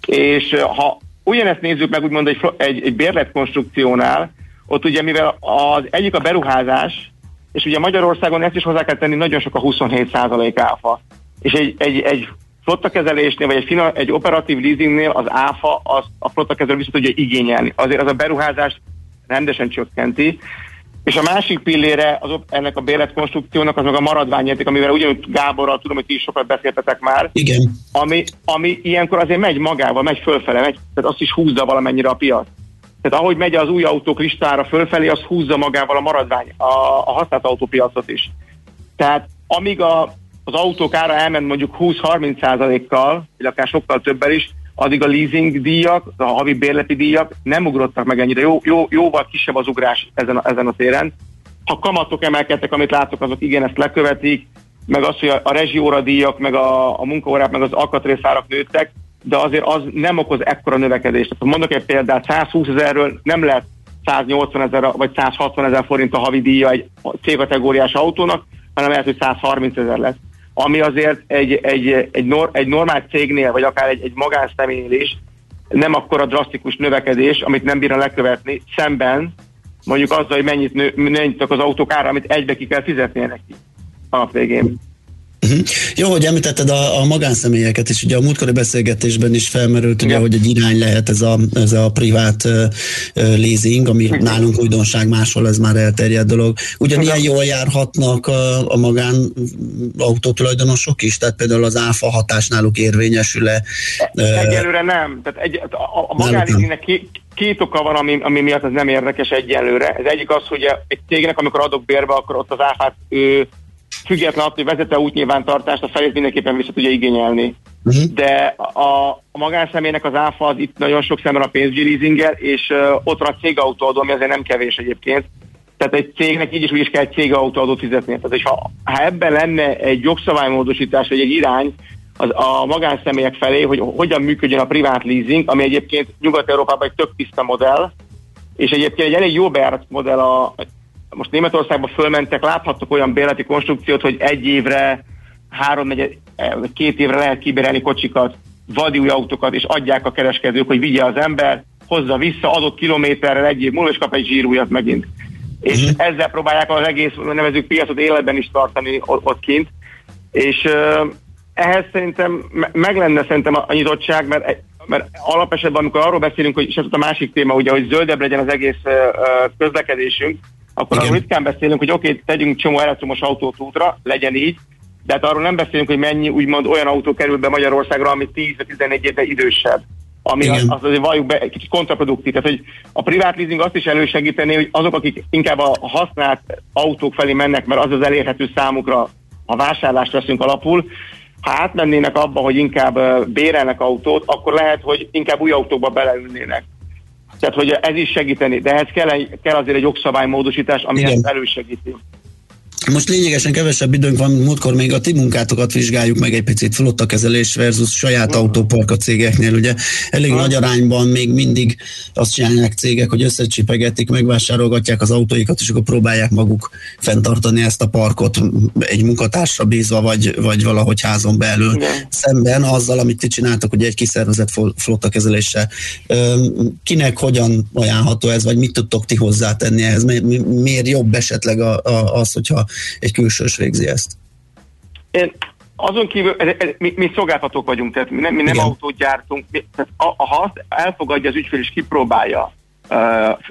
És ha ugyanezt nézzük meg úgymond egy, egy, egy bérletkonstrukciónál, ott ugye mivel az egyik a beruházás, és ugye Magyarországon ezt is hozzá kell tenni, nagyon sok a 27% áfa. És egy, egy, egy flottakezelésnél, vagy egy, fina, egy operatív leasingnél az áfa az a flottakezelő vissza tudja igényelni. Azért az a beruházást rendesen csökkenti. És a másik pillére az, ennek a bérletkonstrukciónak az meg a maradványérték, amivel ugyanúgy Gáborral tudom, hogy ti is sokat beszéltetek már. Igen. Ami, ami ilyenkor azért megy magával, megy fölfele, megy, tehát azt is húzza valamennyire a piac. Tehát ahogy megy az új autók listára fölfelé, az húzza magával a maradvány, a, a használt autópiacot is. Tehát amíg a, az autók ára elment mondjuk 20-30 százalékkal, vagy akár sokkal többel is, addig a leasing díjak, a havi bérleti díjak nem ugrottak meg ennyire. Jó, jó, jóval kisebb az ugrás ezen a, ezen a téren. Ha kamatok emelkedtek, amit látok, azok igen, ezt lekövetik, meg az, hogy a, a rezsióra díjak, meg a, a munkaórák, meg az alkatrészárak nőttek, de azért az nem okoz ekkora növekedést. Tehát mondok egy példát, 120 ezerről nem lehet 180 ezer vagy 160 ezer forint a havi díja egy C-kategóriás autónak, hanem lehet, hogy 130 ezer lesz. Ami azért egy, egy, egy, nor, egy normál cégnél, vagy akár egy, egy magánszemélynél is nem akkora drasztikus növekedés, amit nem bírna lekövetni, szemben mondjuk azzal, hogy mennyit nő, mennyit az autók ára, amit egybe ki kell fizetnie neki a végén. Uh-huh. Jó, hogy említetted a, a magánszemélyeket is, ugye a múltkori beszélgetésben is felmerült, ugye, hogy egy irány lehet ez a, ez a privát uh, leasing, ami uh-huh. nálunk újdonság, máshol ez már elterjedt dolog. Ugyanilyen jól járhatnak a, a magán autótulajdonosok is, tehát például az áfa hatás náluk érvényesül-e? Egyelőre nem. Tehát egy, a, a magánleasingnek két, két oka van, ami, ami miatt ez nem érdekes egyelőre. Ez egyik az, hogy egy cégnek, amikor adok bérbe, akkor ott az áfát ő, független attól, hogy vezető útnyilvántartást, a felét mindenképpen vissza tudja igényelni. Uh-huh. De a, a magánszemélynek az áfa az itt nagyon sok szemben a pénzügyi leasinggel, és uh, ott van a cégautóadó, ami azért nem kevés egyébként. Tehát egy cégnek így is úgy is kell egy cégautóadót fizetni. Tehát, és ha, ha ebben lenne egy jogszabálymódosítás, vagy egy irány, az, a magánszemélyek felé, hogy hogyan működjön a privát leasing, ami egyébként Nyugat-Európában egy tök tiszta modell, és egyébként egy elég jó bejárat modell a, most Németországban fölmentek, láthattok olyan bérleti konstrukciót, hogy egy évre, három, negy, két évre lehet kibérelni kocsikat, vadi új autókat, és adják a kereskedők, hogy vigye az ember, hozza vissza adott kilométerrel egy év múlva, és kap egy zsírújat megint. És uh-huh. ezzel próbálják az egész, nevezük piacot életben is tartani ott, ott kint. És uh, ehhez szerintem meg lenne szerintem a nyitottság, mert, mert alapesetben, amikor arról beszélünk, hogy és ez a másik téma, ugye, hogy zöldebb legyen az egész uh, közlekedésünk, akkor Igen. arról ritkán beszélünk, hogy oké, okay, tegyünk csomó elektromos autót útra, legyen így, de hát arról nem beszélünk, hogy mennyi úgymond olyan autó kerül be Magyarországra, ami 10-11 éve idősebb ami Igen. az, az azért valljuk be egy kicsit kontraproduktív. Tehát, hogy a privát leasing azt is elősegíteni, hogy azok, akik inkább a használt autók felé mennek, mert az az elérhető számukra, a vásárlást veszünk alapul, ha átmennének abba, hogy inkább bérelnek autót, akkor lehet, hogy inkább új autókba beleülnének. Tehát, hogy ez is segíteni, de ehhez kell, kell azért egy jogszabálymódosítás, ami Igen. ezt elősegíti. Most lényegesen kevesebb időnk van, múltkor még a ti munkátokat vizsgáljuk meg egy picit, flottakezelés versus saját autópark a cégeknél. Ugye elég nagy arányban még mindig azt csinálják cégek, hogy összecsipegetik, megvásárolgatják az autóikat, és akkor próbálják maguk fenntartani ezt a parkot egy munkatársra bízva, vagy, vagy valahogy házon belül. Igen. Szemben azzal, amit ti csináltak, ugye egy kiszervezett flottakezeléssel. Kinek hogyan ajánlható ez, vagy mit tudtok ti hozzátenni ehhez? Miért jobb esetleg az, hogyha egy külsős végzi ezt. Én azon kívül, mi, mi szolgáltatók vagyunk, tehát mi nem, mi nem autót gyártunk, mi, tehát a, a, ha azt elfogadja az ügyfél és kipróbálja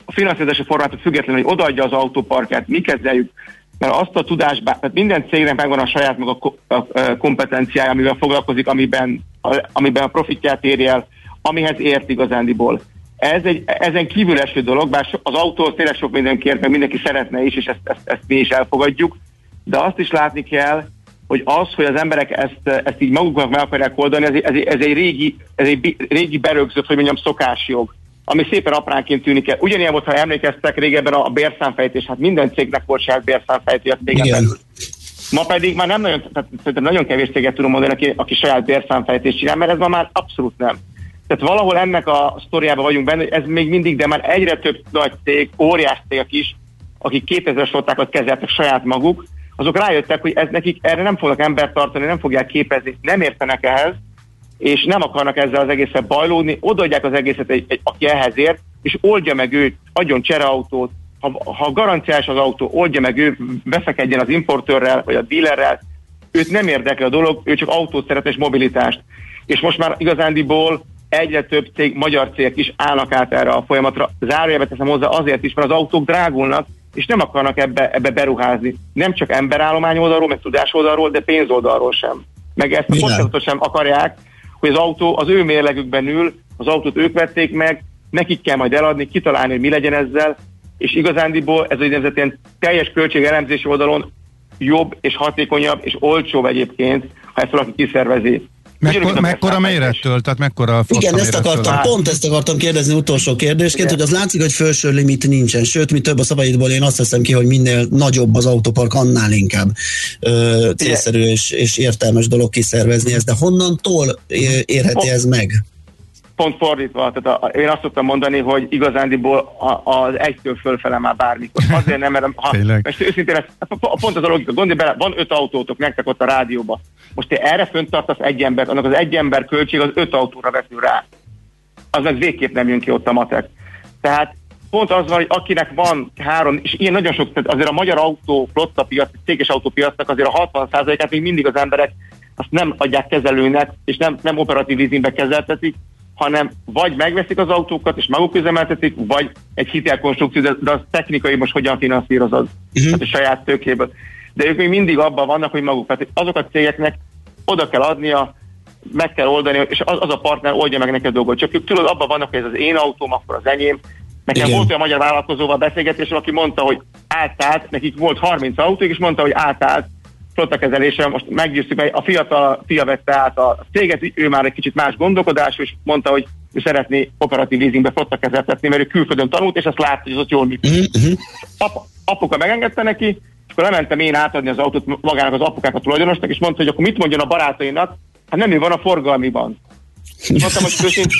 a finanszírozási formától függetlenül, hogy odaadja az autóparkát, mi kezeljük, mert azt a tudás, tehát minden cégnek megvan a saját maga kompetenciája, amivel foglalkozik, amiben, amiben a profitját érje el, amihez ért igazándiból. Ez egy ezen kívül eső dolog, bár az autó tényleg sok minden kért, meg mindenki szeretne is, és ezt, ezt, ezt mi is elfogadjuk, de azt is látni kell, hogy az, hogy az emberek ezt, ezt így maguknak meg akarják oldani, ez, ez, ez, egy régi, ez egy régi berögzött, hogy mondjam, szokásjog, ami szépen apránként tűnik el. Ugyanilyen volt, ha emlékeztek régebben a, a bérszámfejtés, hát minden cégnek volt saját bérszámfejtés a cégen belül. Ma pedig már nem nagyon, tehát szerintem nagyon kevés céget tudom mondani, aki, aki saját bérszámfejtést csinál, mert ez ma már abszolút nem. Tehát valahol ennek a sztoriában vagyunk benne, hogy ez még mindig, de már egyre több nagy cég, óriás cégek is, akik 2000-es flottákat kezeltek saját maguk, azok rájöttek, hogy ez nekik erre nem fognak embert tartani, nem fogják képezni, nem értenek ehhez, és nem akarnak ezzel az egészet bajlódni, odaadják az egészet, egy, egy, aki ehhez ért, és oldja meg őt, adjon csereautót, ha, ha garanciás az autó, oldja meg ő, veszekedjen az importőrrel, vagy a dealerrel, őt nem érdekli a dolog, ő csak autót szeret és mobilitást. És most már igazándiból egyre több cég, magyar cégek is állnak át erre a folyamatra. Zárójelbe teszem hozzá azért is, mert az autók drágulnak, és nem akarnak ebbe, ebbe beruházni. Nem csak emberállomány oldalról, meg tudás oldalról, de pénz oldalról sem. Meg ezt a sem akarják, hogy az autó az ő mérlegükben ül, az autót ők vették meg, nekik kell majd eladni, kitalálni, hogy mi legyen ezzel, és igazándiból ez egy ilyen teljes költségelemzési oldalon jobb és hatékonyabb és olcsóbb egyébként, ha ezt valaki kiszervezi. Mekkora, mekkora mérettől? Tehát mekkora Igen, ezt akartam, pont ezt akartam kérdezni utolsó kérdésként, Igen. hogy az látszik, hogy felső limit nincsen. Sőt, mi több a szabályidból én azt veszem ki, hogy minél nagyobb az autópark, annál inkább ö, célszerű és, és értelmes dolog kiszervezni ezt. De honnantól érheti ez meg? Pont fordítva, tehát a, én azt szoktam mondani, hogy igazándiból az egytől fölfele már bármikor. Azért nem, mert ha, most őszintén, ez, pont az a logika, gondolj bele, van öt autótok nektek ott a rádióba. Most te erre fönt tartasz egy embert, annak az egy ember költség az öt autóra vetül rá. Az meg végképp nem jön ki ott a matek. Tehát pont az van, hogy akinek van három, és ilyen nagyon sok, tehát azért a magyar autóflotta piac, a céges autópiacnak azért a 60%-át még mindig az emberek azt nem adják kezelőnek, és nem, nem operatív leasingbe kezeltetik, hanem vagy megveszik az autókat, és maguk üzemeltetik, vagy egy hitelkonstrukció, de, de az technikai most hogyan finanszírozod, uh-huh. a saját tőkéből. De ők még mindig abban vannak, hogy maguk, tehát azok a cégeknek oda kell adnia, meg kell oldani, és az, az a partner oldja meg neked a dolgot. Csak ők tudod, abban vannak, hogy ez az én autóm, akkor az enyém. Nekem Igen. volt olyan magyar vállalkozóval beszélgetés, aki mondta, hogy átállt, nekik volt 30 autók, és mondta, hogy átállt flottakezelésre, most meggyőztük, mert a fiatal fia vette át a céget, ő már egy kicsit más gondolkodású, és mondta, hogy ő szeretné operatív leasingbe flottakezeltetni, mert ő külföldön tanult, és azt látta, hogy ez ott jól működik. Mhm, Apa, apuka megengedte neki, és akkor lementem én átadni az autót magának az apukák a tulajdonosnak, és mondta, hogy akkor mit mondjon a barátainak, hát nem ő van a forgalmiban. És mondtam, hogy őszint,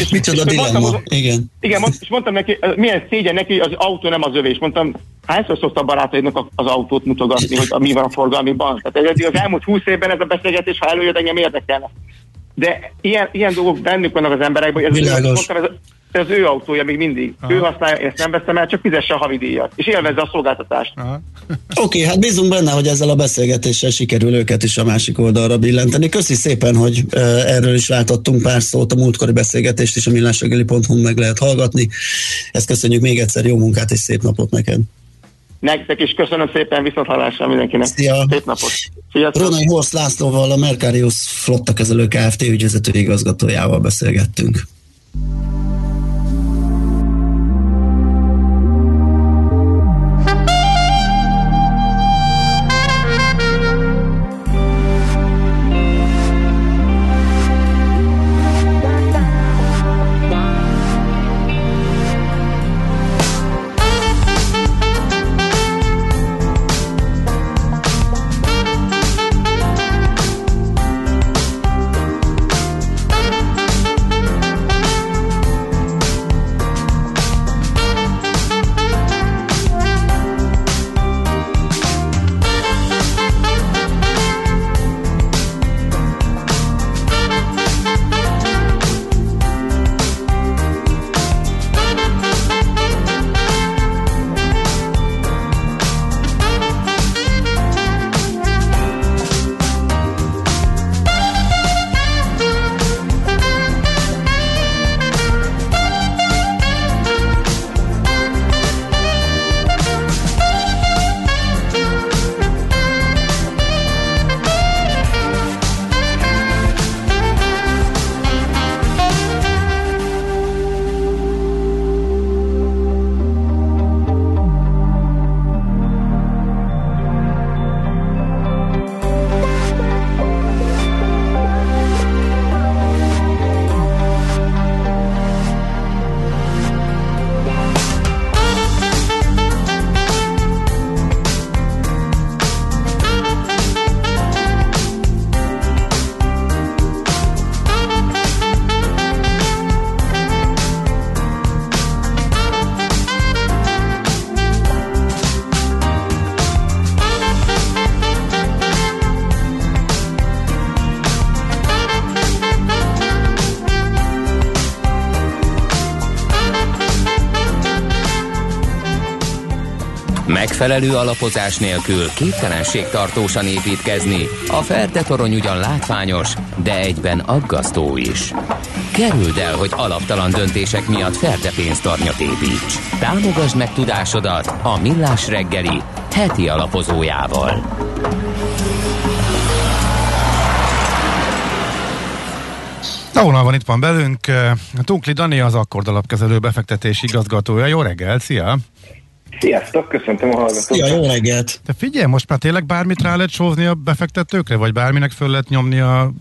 és, Micsoda és mondtam, dilemma, hogy- igen. igen, mond, és mondtam neki, milyen szégyen neki, az autó nem az övé, és mondtam, hányszor szokta a barátaidnak az autót mutogatni, hogy mi van a forgalmiban. Tehát ez, az elmúlt húsz évben ez a beszélgetés, ha előjött, engem érdekelne. De ilyen, ilyen dolgok bennük vannak az emberekben, hogy ez, mondtam, ez, ez az ő autója még mindig. Aha. Ő használja, én ezt nem veszem el, csak fizesse a havidíjat. És élvezze a szolgáltatást. Oké, hát bízunk benne, hogy ezzel a beszélgetéssel sikerül őket is a másik oldalra billenteni. Köszi szépen, hogy erről is váltottunk pár szót, a múltkori beszélgetést is a millásregeli.hu meg lehet hallgatni. Ezt köszönjük még egyszer, jó munkát és szép napot neked. Nektek is köszönöm szépen, viszont hallásra mindenkinek. Szia. Szép napot. Sziasztok. Ronai Horst Lászlóval, a Mercarius flottakezelő Kft. ügyvezető igazgatójával beszélgettünk. Megfelelő alapozás nélkül képtelenség tartósan építkezni. A Ferde torony ugyan látványos, de egyben aggasztó is. Kerüld el, hogy alaptalan döntések miatt Ferde pénztarnyat építs. Támogasd meg tudásodat a Millás reggeli heti alapozójával. Na, vonalban itt van belünk. Tunkli Dani az akkordalapkezelő befektetési igazgatója. Jó reggel, szia! Sziasztok, köszöntöm a hallgatókat. Ja, jó reggelt! Te figyelj, most már tényleg bármit rá lehet sózni a befektetőkre, vagy bárminek föl lehet nyomni a,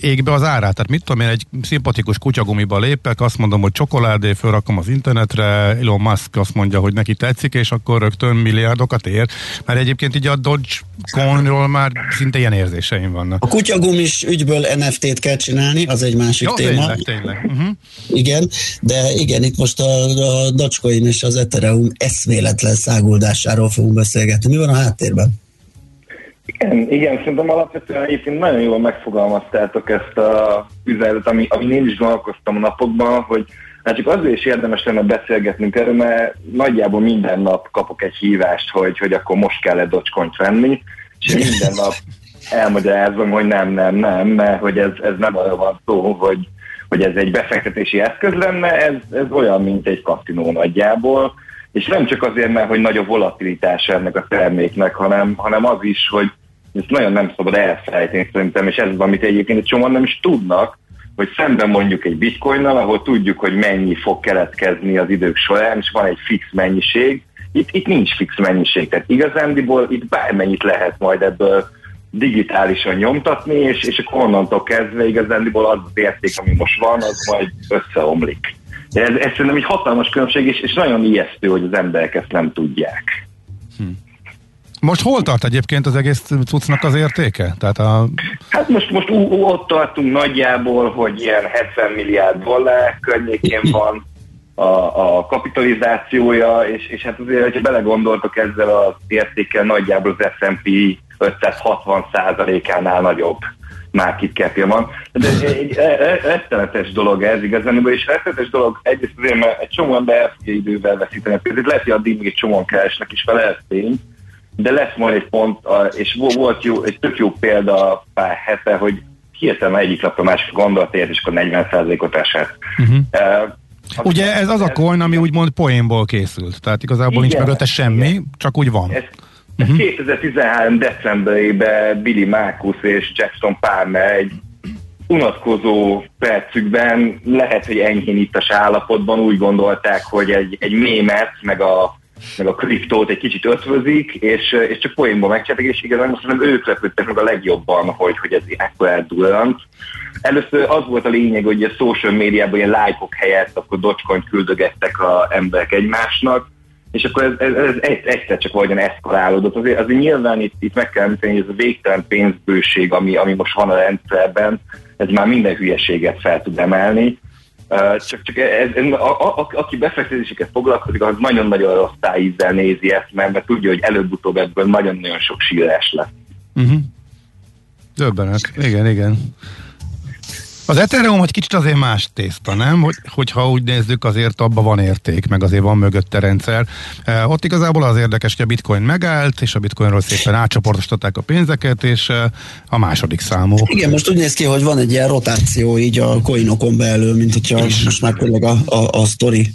égbe az árát? Tehát mit tudom én, egy szimpatikus kutyagumiba lépek, azt mondom, hogy csokoládé, fölrakom az internetre, Elon Musk azt mondja, hogy neki tetszik, és akkor rögtön milliárdokat ér. Mert egyébként így a Dogecoinról már szinte ilyen érzéseim vannak. A kutyagumis ügyből NFT-t kell csinálni, az egy másik Jó, téma. tényleg, tényleg. Uh-huh. Igen, de igen, itt most a, a Dogecoin és az Ethereum eszméletlen száguldásáról fogunk beszélgetni. Mi van a háttérben? Igen, igen, szerintem alapvetően egyébként nagyon jól megfogalmaztátok ezt a üzenetet, ami, ami én is gondolkoztam a napokban, hogy Hát csak azért is érdemes lenne beszélgetnünk erről, mert nagyjából minden nap kapok egy hívást, hogy, hogy akkor most kell egy docskonyt venni, és minden nap elmagyarázom, hogy nem, nem, nem, mert hogy ez, ez nem arra van szó, hogy, hogy ez egy befektetési eszköz lenne, ez, ez olyan, mint egy kaszinó nagyjából, és nem csak azért, mert hogy nagy a volatilitás ennek a terméknek, hanem, hanem az is, hogy ezt nagyon nem szabad elfelejteni szerintem, és ez az, amit egyébként egy csomóan nem is tudnak, hogy szemben mondjuk egy bitcoinnal, ahol tudjuk, hogy mennyi fog keletkezni az idők során, és van egy fix mennyiség, itt, itt nincs fix mennyiség, tehát igazándiból itt bármennyit lehet majd ebből digitálisan nyomtatni, és, és akkor onnantól kezdve igazándiból az az érték, ami most van, az majd összeomlik. De ez, ez szerintem egy hatalmas különbség, és, és nagyon ijesztő, hogy az emberek ezt nem tudják. Most hol tart egyébként az egész cuccnak az értéke? Tehát a... Hát most, most ú, ú, ott tartunk nagyjából, hogy ilyen 70 milliárd dollár környékén van a, a kapitalizációja, és, és hát azért, hogyha belegondoltok ezzel az értékkel, nagyjából az S&P 560 százalékánál nagyobb market capja van. De egy, egy rettenetes dolog ez igazán, és rettenetes dolog egyrészt azért, mert egy csomó ember el fogja idővel veszíteni. Ezért lehet, hogy addig még egy csomóan keresnek is vele, ez tény, de lesz majd egy pont, és vo- volt jó, egy tök jó példa pár hete, hogy hirtelen egyik lapra másik gondolatért, és akkor 40%-ot esett. Uh-huh. Uh, Ugye ez az a coin, ami úgymond poénból készült. Tehát igazából nincs Igen, mögötte semmi, csak úgy van. Ez, ez 2013. decemberében Billy Marcus és Jackson Palmer egy unatkozó percükben lehet, hogy enyhén ittas állapotban úgy gondolták, hogy egy, egy mémet, meg a, meg a kriptót egy kicsit ötvözik, és, és csak poénból megcsináltak, és igazán most szerintem ők lepődtek meg a legjobban, hogy, hogy ez ekkor eldurrant. Először az volt a lényeg, hogy a social médiában ilyen lájkok helyett akkor dogecoin küldögettek a emberek egymásnak, és akkor ez, ez, ez egy- egyszer csak valahogyan eszkalálódott. Azért, azért nyilván itt, itt meg kell említeni, hogy ez a végtelen pénzbőség, ami, ami most van a rendszerben, ez már minden hülyeséget fel tud emelni. Csak, csak ez, ez, a, a, a, aki befektetéseket foglalkozik, az nagyon-nagyon rossz tájízzel nézi ezt, mert, mert tudja, hogy előbb-utóbb ebből nagyon-nagyon sok sírás lesz. Uh-huh. Döbbenet. Igen, igen. Az Ethereum egy kicsit azért más tészta, nem? Hogy, hogyha úgy nézzük, azért abban van érték, meg azért van mögötte rendszer. E, ott igazából az érdekes, hogy a bitcoin megállt, és a bitcoinról szépen átcsoportosították a pénzeket, és e, a második számú. Igen, most úgy néz ki, hogy van egy ilyen rotáció így a coinokon belül, mint hogyha most már tényleg a, a, a sztori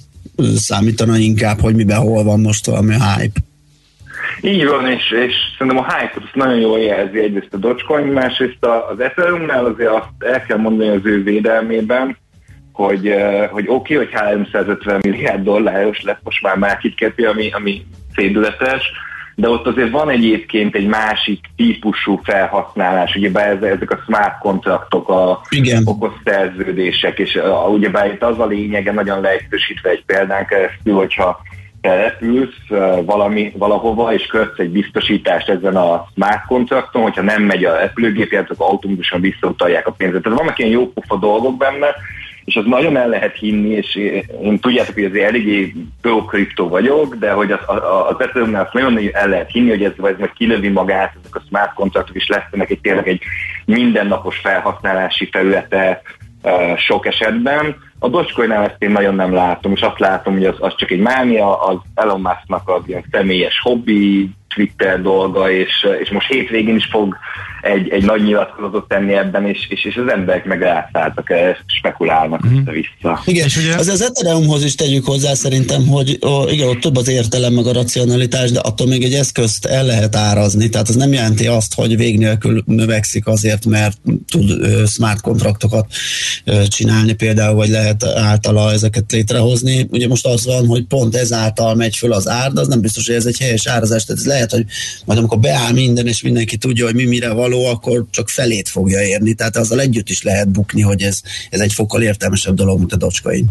számítana inkább, hogy miben hol van most valami hype. Így van, és, és szerintem a hype azt nagyon jól jelzi egyrészt a Dogecoin, másrészt az Ethereumnál azért azt el kell mondani az ő védelmében, hogy, hogy oké, okay, hogy 350 milliárd dolláros lett most már market cap ami, ami szédületes, de ott azért van egyébként egy másik típusú felhasználás, ugye ez, ezek a smart kontraktok, a Igen. okos szerződések, és a, ugyebár itt az a lényege, nagyon leegyszerűsítve egy példán keresztül, hogyha te repülsz valami, valahova, és kötsz egy biztosítást ezen a smart kontrakton, hogyha nem megy a repülőgép, akkor automatikusan visszautalják a pénzet. Tehát vannak ilyen jópofa dolgok benne, és az nagyon el lehet hinni, és én tudjátok, hogy azért eléggé pro kriptó vagyok, de hogy az, az Ethereumnál azt nagyon el lehet hinni, hogy ez, ez majd kilövi magát, ezek a smart kontraktok is lesznek egy tényleg egy mindennapos felhasználási területe uh, sok esetben. A Dogecoin-nál ezt én nagyon nem látom, és azt látom, hogy az, az csak egy mánia, az Elon Musk-nak az ilyen személyes hobbi, Twitter dolga, és, és most hétvégén is fog egy, egy nagy nyilatkozatot tenni ebben, és, és, és az emberek meg rászálltak, ezt spekulálnak Mhm. össze-vissza. Igen, az az Ethereumhoz is tegyük hozzá szerintem, hogy ó, igen, ott több az értelem meg a racionalitás, de attól még egy eszközt el lehet árazni, tehát az nem jelenti azt, hogy vég nélkül növekszik azért, mert tud ö, smart kontraktokat ö, csinálni például, vagy lehet általa ezeket létrehozni. Ugye most az van, hogy pont ezáltal megy föl az ár, de az nem biztos, hogy ez egy helyes árazás, tehát ez lehet, hogy majd amikor beáll minden, és mindenki tudja, hogy mi mire való, akkor csak felét fogja érni, tehát azzal együtt is lehet bukni, hogy ez, ez egy fokkal értelmesebb dolog, mint a Dogecoin.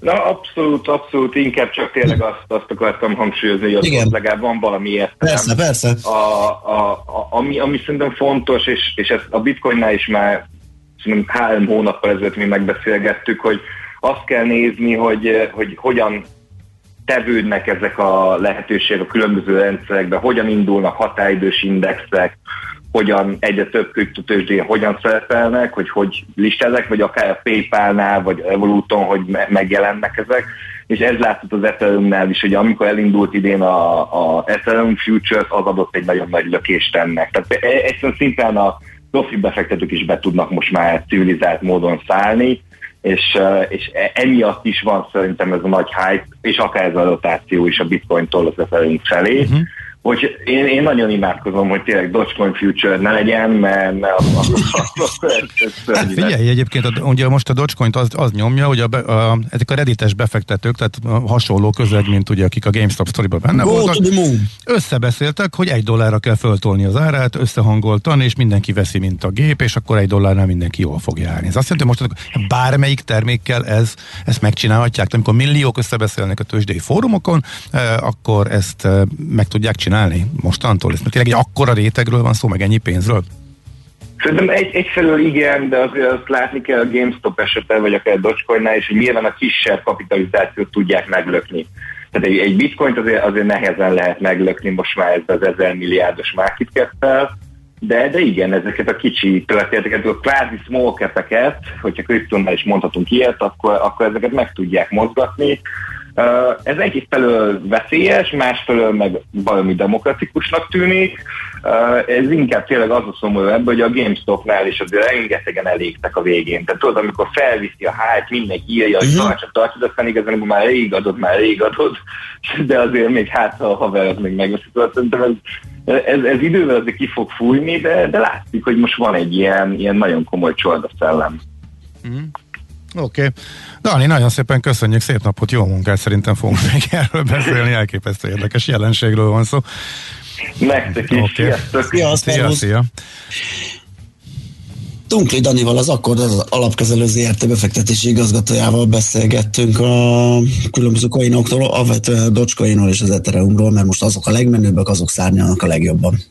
Na abszolút, abszolút, inkább csak tényleg azt, azt akartam hangsúlyozni, hogy Igen. ott legalább van valami értelem. Persze, persze. A, a, a, ami, ami szerintem fontos, és, és ezt a bitcoinnál is már szerintem három hónappal ezelőtt mi megbeszélgettük, hogy azt kell nézni, hogy, hogy hogyan tevődnek ezek a lehetőségek a különböző rendszerekben, hogyan indulnak határidős indexek, hogyan egyre több kriptotősdén hogyan szerepelnek, hogy hogy listáznak, vagy akár a PayPal-nál, vagy Evoluton, hogy me- megjelennek ezek, és ez látszott az Ethereum-nál is, hogy amikor elindult idén a, a Ethereum Futures, az adott egy nagyon nagy lökést ennek. Tehát e- egyszerűen szintén a profi befektetők is be tudnak most már civilizált módon szállni, és, eh, és e- emiatt is van szerintem ez a nagy hype, és akár ez a rotáció is a bitcointól az Ethereum felé. Uh-huh. Hogy én, én nagyon imádkozom, hogy tényleg Dogecoin Future ne legyen, mert, mert az, az, az, az, ez, ez Hát figyelj, egyébként a, ugye most a Dogecoin-t az, az nyomja, hogy a, a, ezek a reddites befektetők, tehát hasonló közeg, mint ugye akik a GameStop sztoriban benne Go voltak, to the moon. összebeszéltek, hogy egy dollárra kell föltolni az árát, összehangoltan, és mindenki veszi, mint a gép, és akkor egy dollárnál mindenki jól fog járni. Ez azt jelenti, hogy most bármelyik termékkel ez, ezt megcsinálhatják. Tehát amikor milliók összebeszélnek a tőzsdei fórumokon, eh, akkor ezt eh, meg tudják csinálni mostantól. Ez tényleg egy akkora rétegről van szó, meg ennyi pénzről. Szerintem egy, egyfelől igen, de azért azt látni kell a GameStop esetben, vagy akár Dogecoinnál is, hogy nyilván a kisebb kapitalizációt tudják meglökni. Tehát egy, egy bitcoint azért, azért nehezen lehet meglökni most már ez az ezer milliárdos market cap de, de igen, ezeket a kicsi történeteket, a kvázi small cap-eket, hogyha kriptonnál is mondhatunk ilyet, akkor, akkor ezeket meg tudják mozgatni. Ez egyfelől veszélyes, másfelől meg valami demokratikusnak tűnik. Ez inkább tényleg az a szomorú ebben, hogy a GameStopnál is azért rengetegen elégtek a végén. Tehát tudod, amikor felviszi a hype, mindenki írja, hogy tartsa, tartsa, de aztán igazán már rég adod, már rég adod, de azért még hát ha a haver az még megveszi. Tudod, Szerintem ez, ez, ez idővel azért ki fog fújni, de, de látszik, hogy most van egy ilyen, ilyen nagyon komoly csordaszellem. Oké. Okay. Dani, nagyon szépen köszönjük, szép napot, jó munkát, szerintem fogunk még erről beszélni, elképesztő érdekes jelenségről van szó. Nektek is, Oké. sziasztok! Szia, Szia, szia. Tunkli Danival, az akkor az alapkezelő ZRT befektetési igazgatójával beszélgettünk a különböző alapvetően a Dogecoinról és az Ethereumról, mert most azok a legmenőbbek, azok szárnyalnak a legjobban.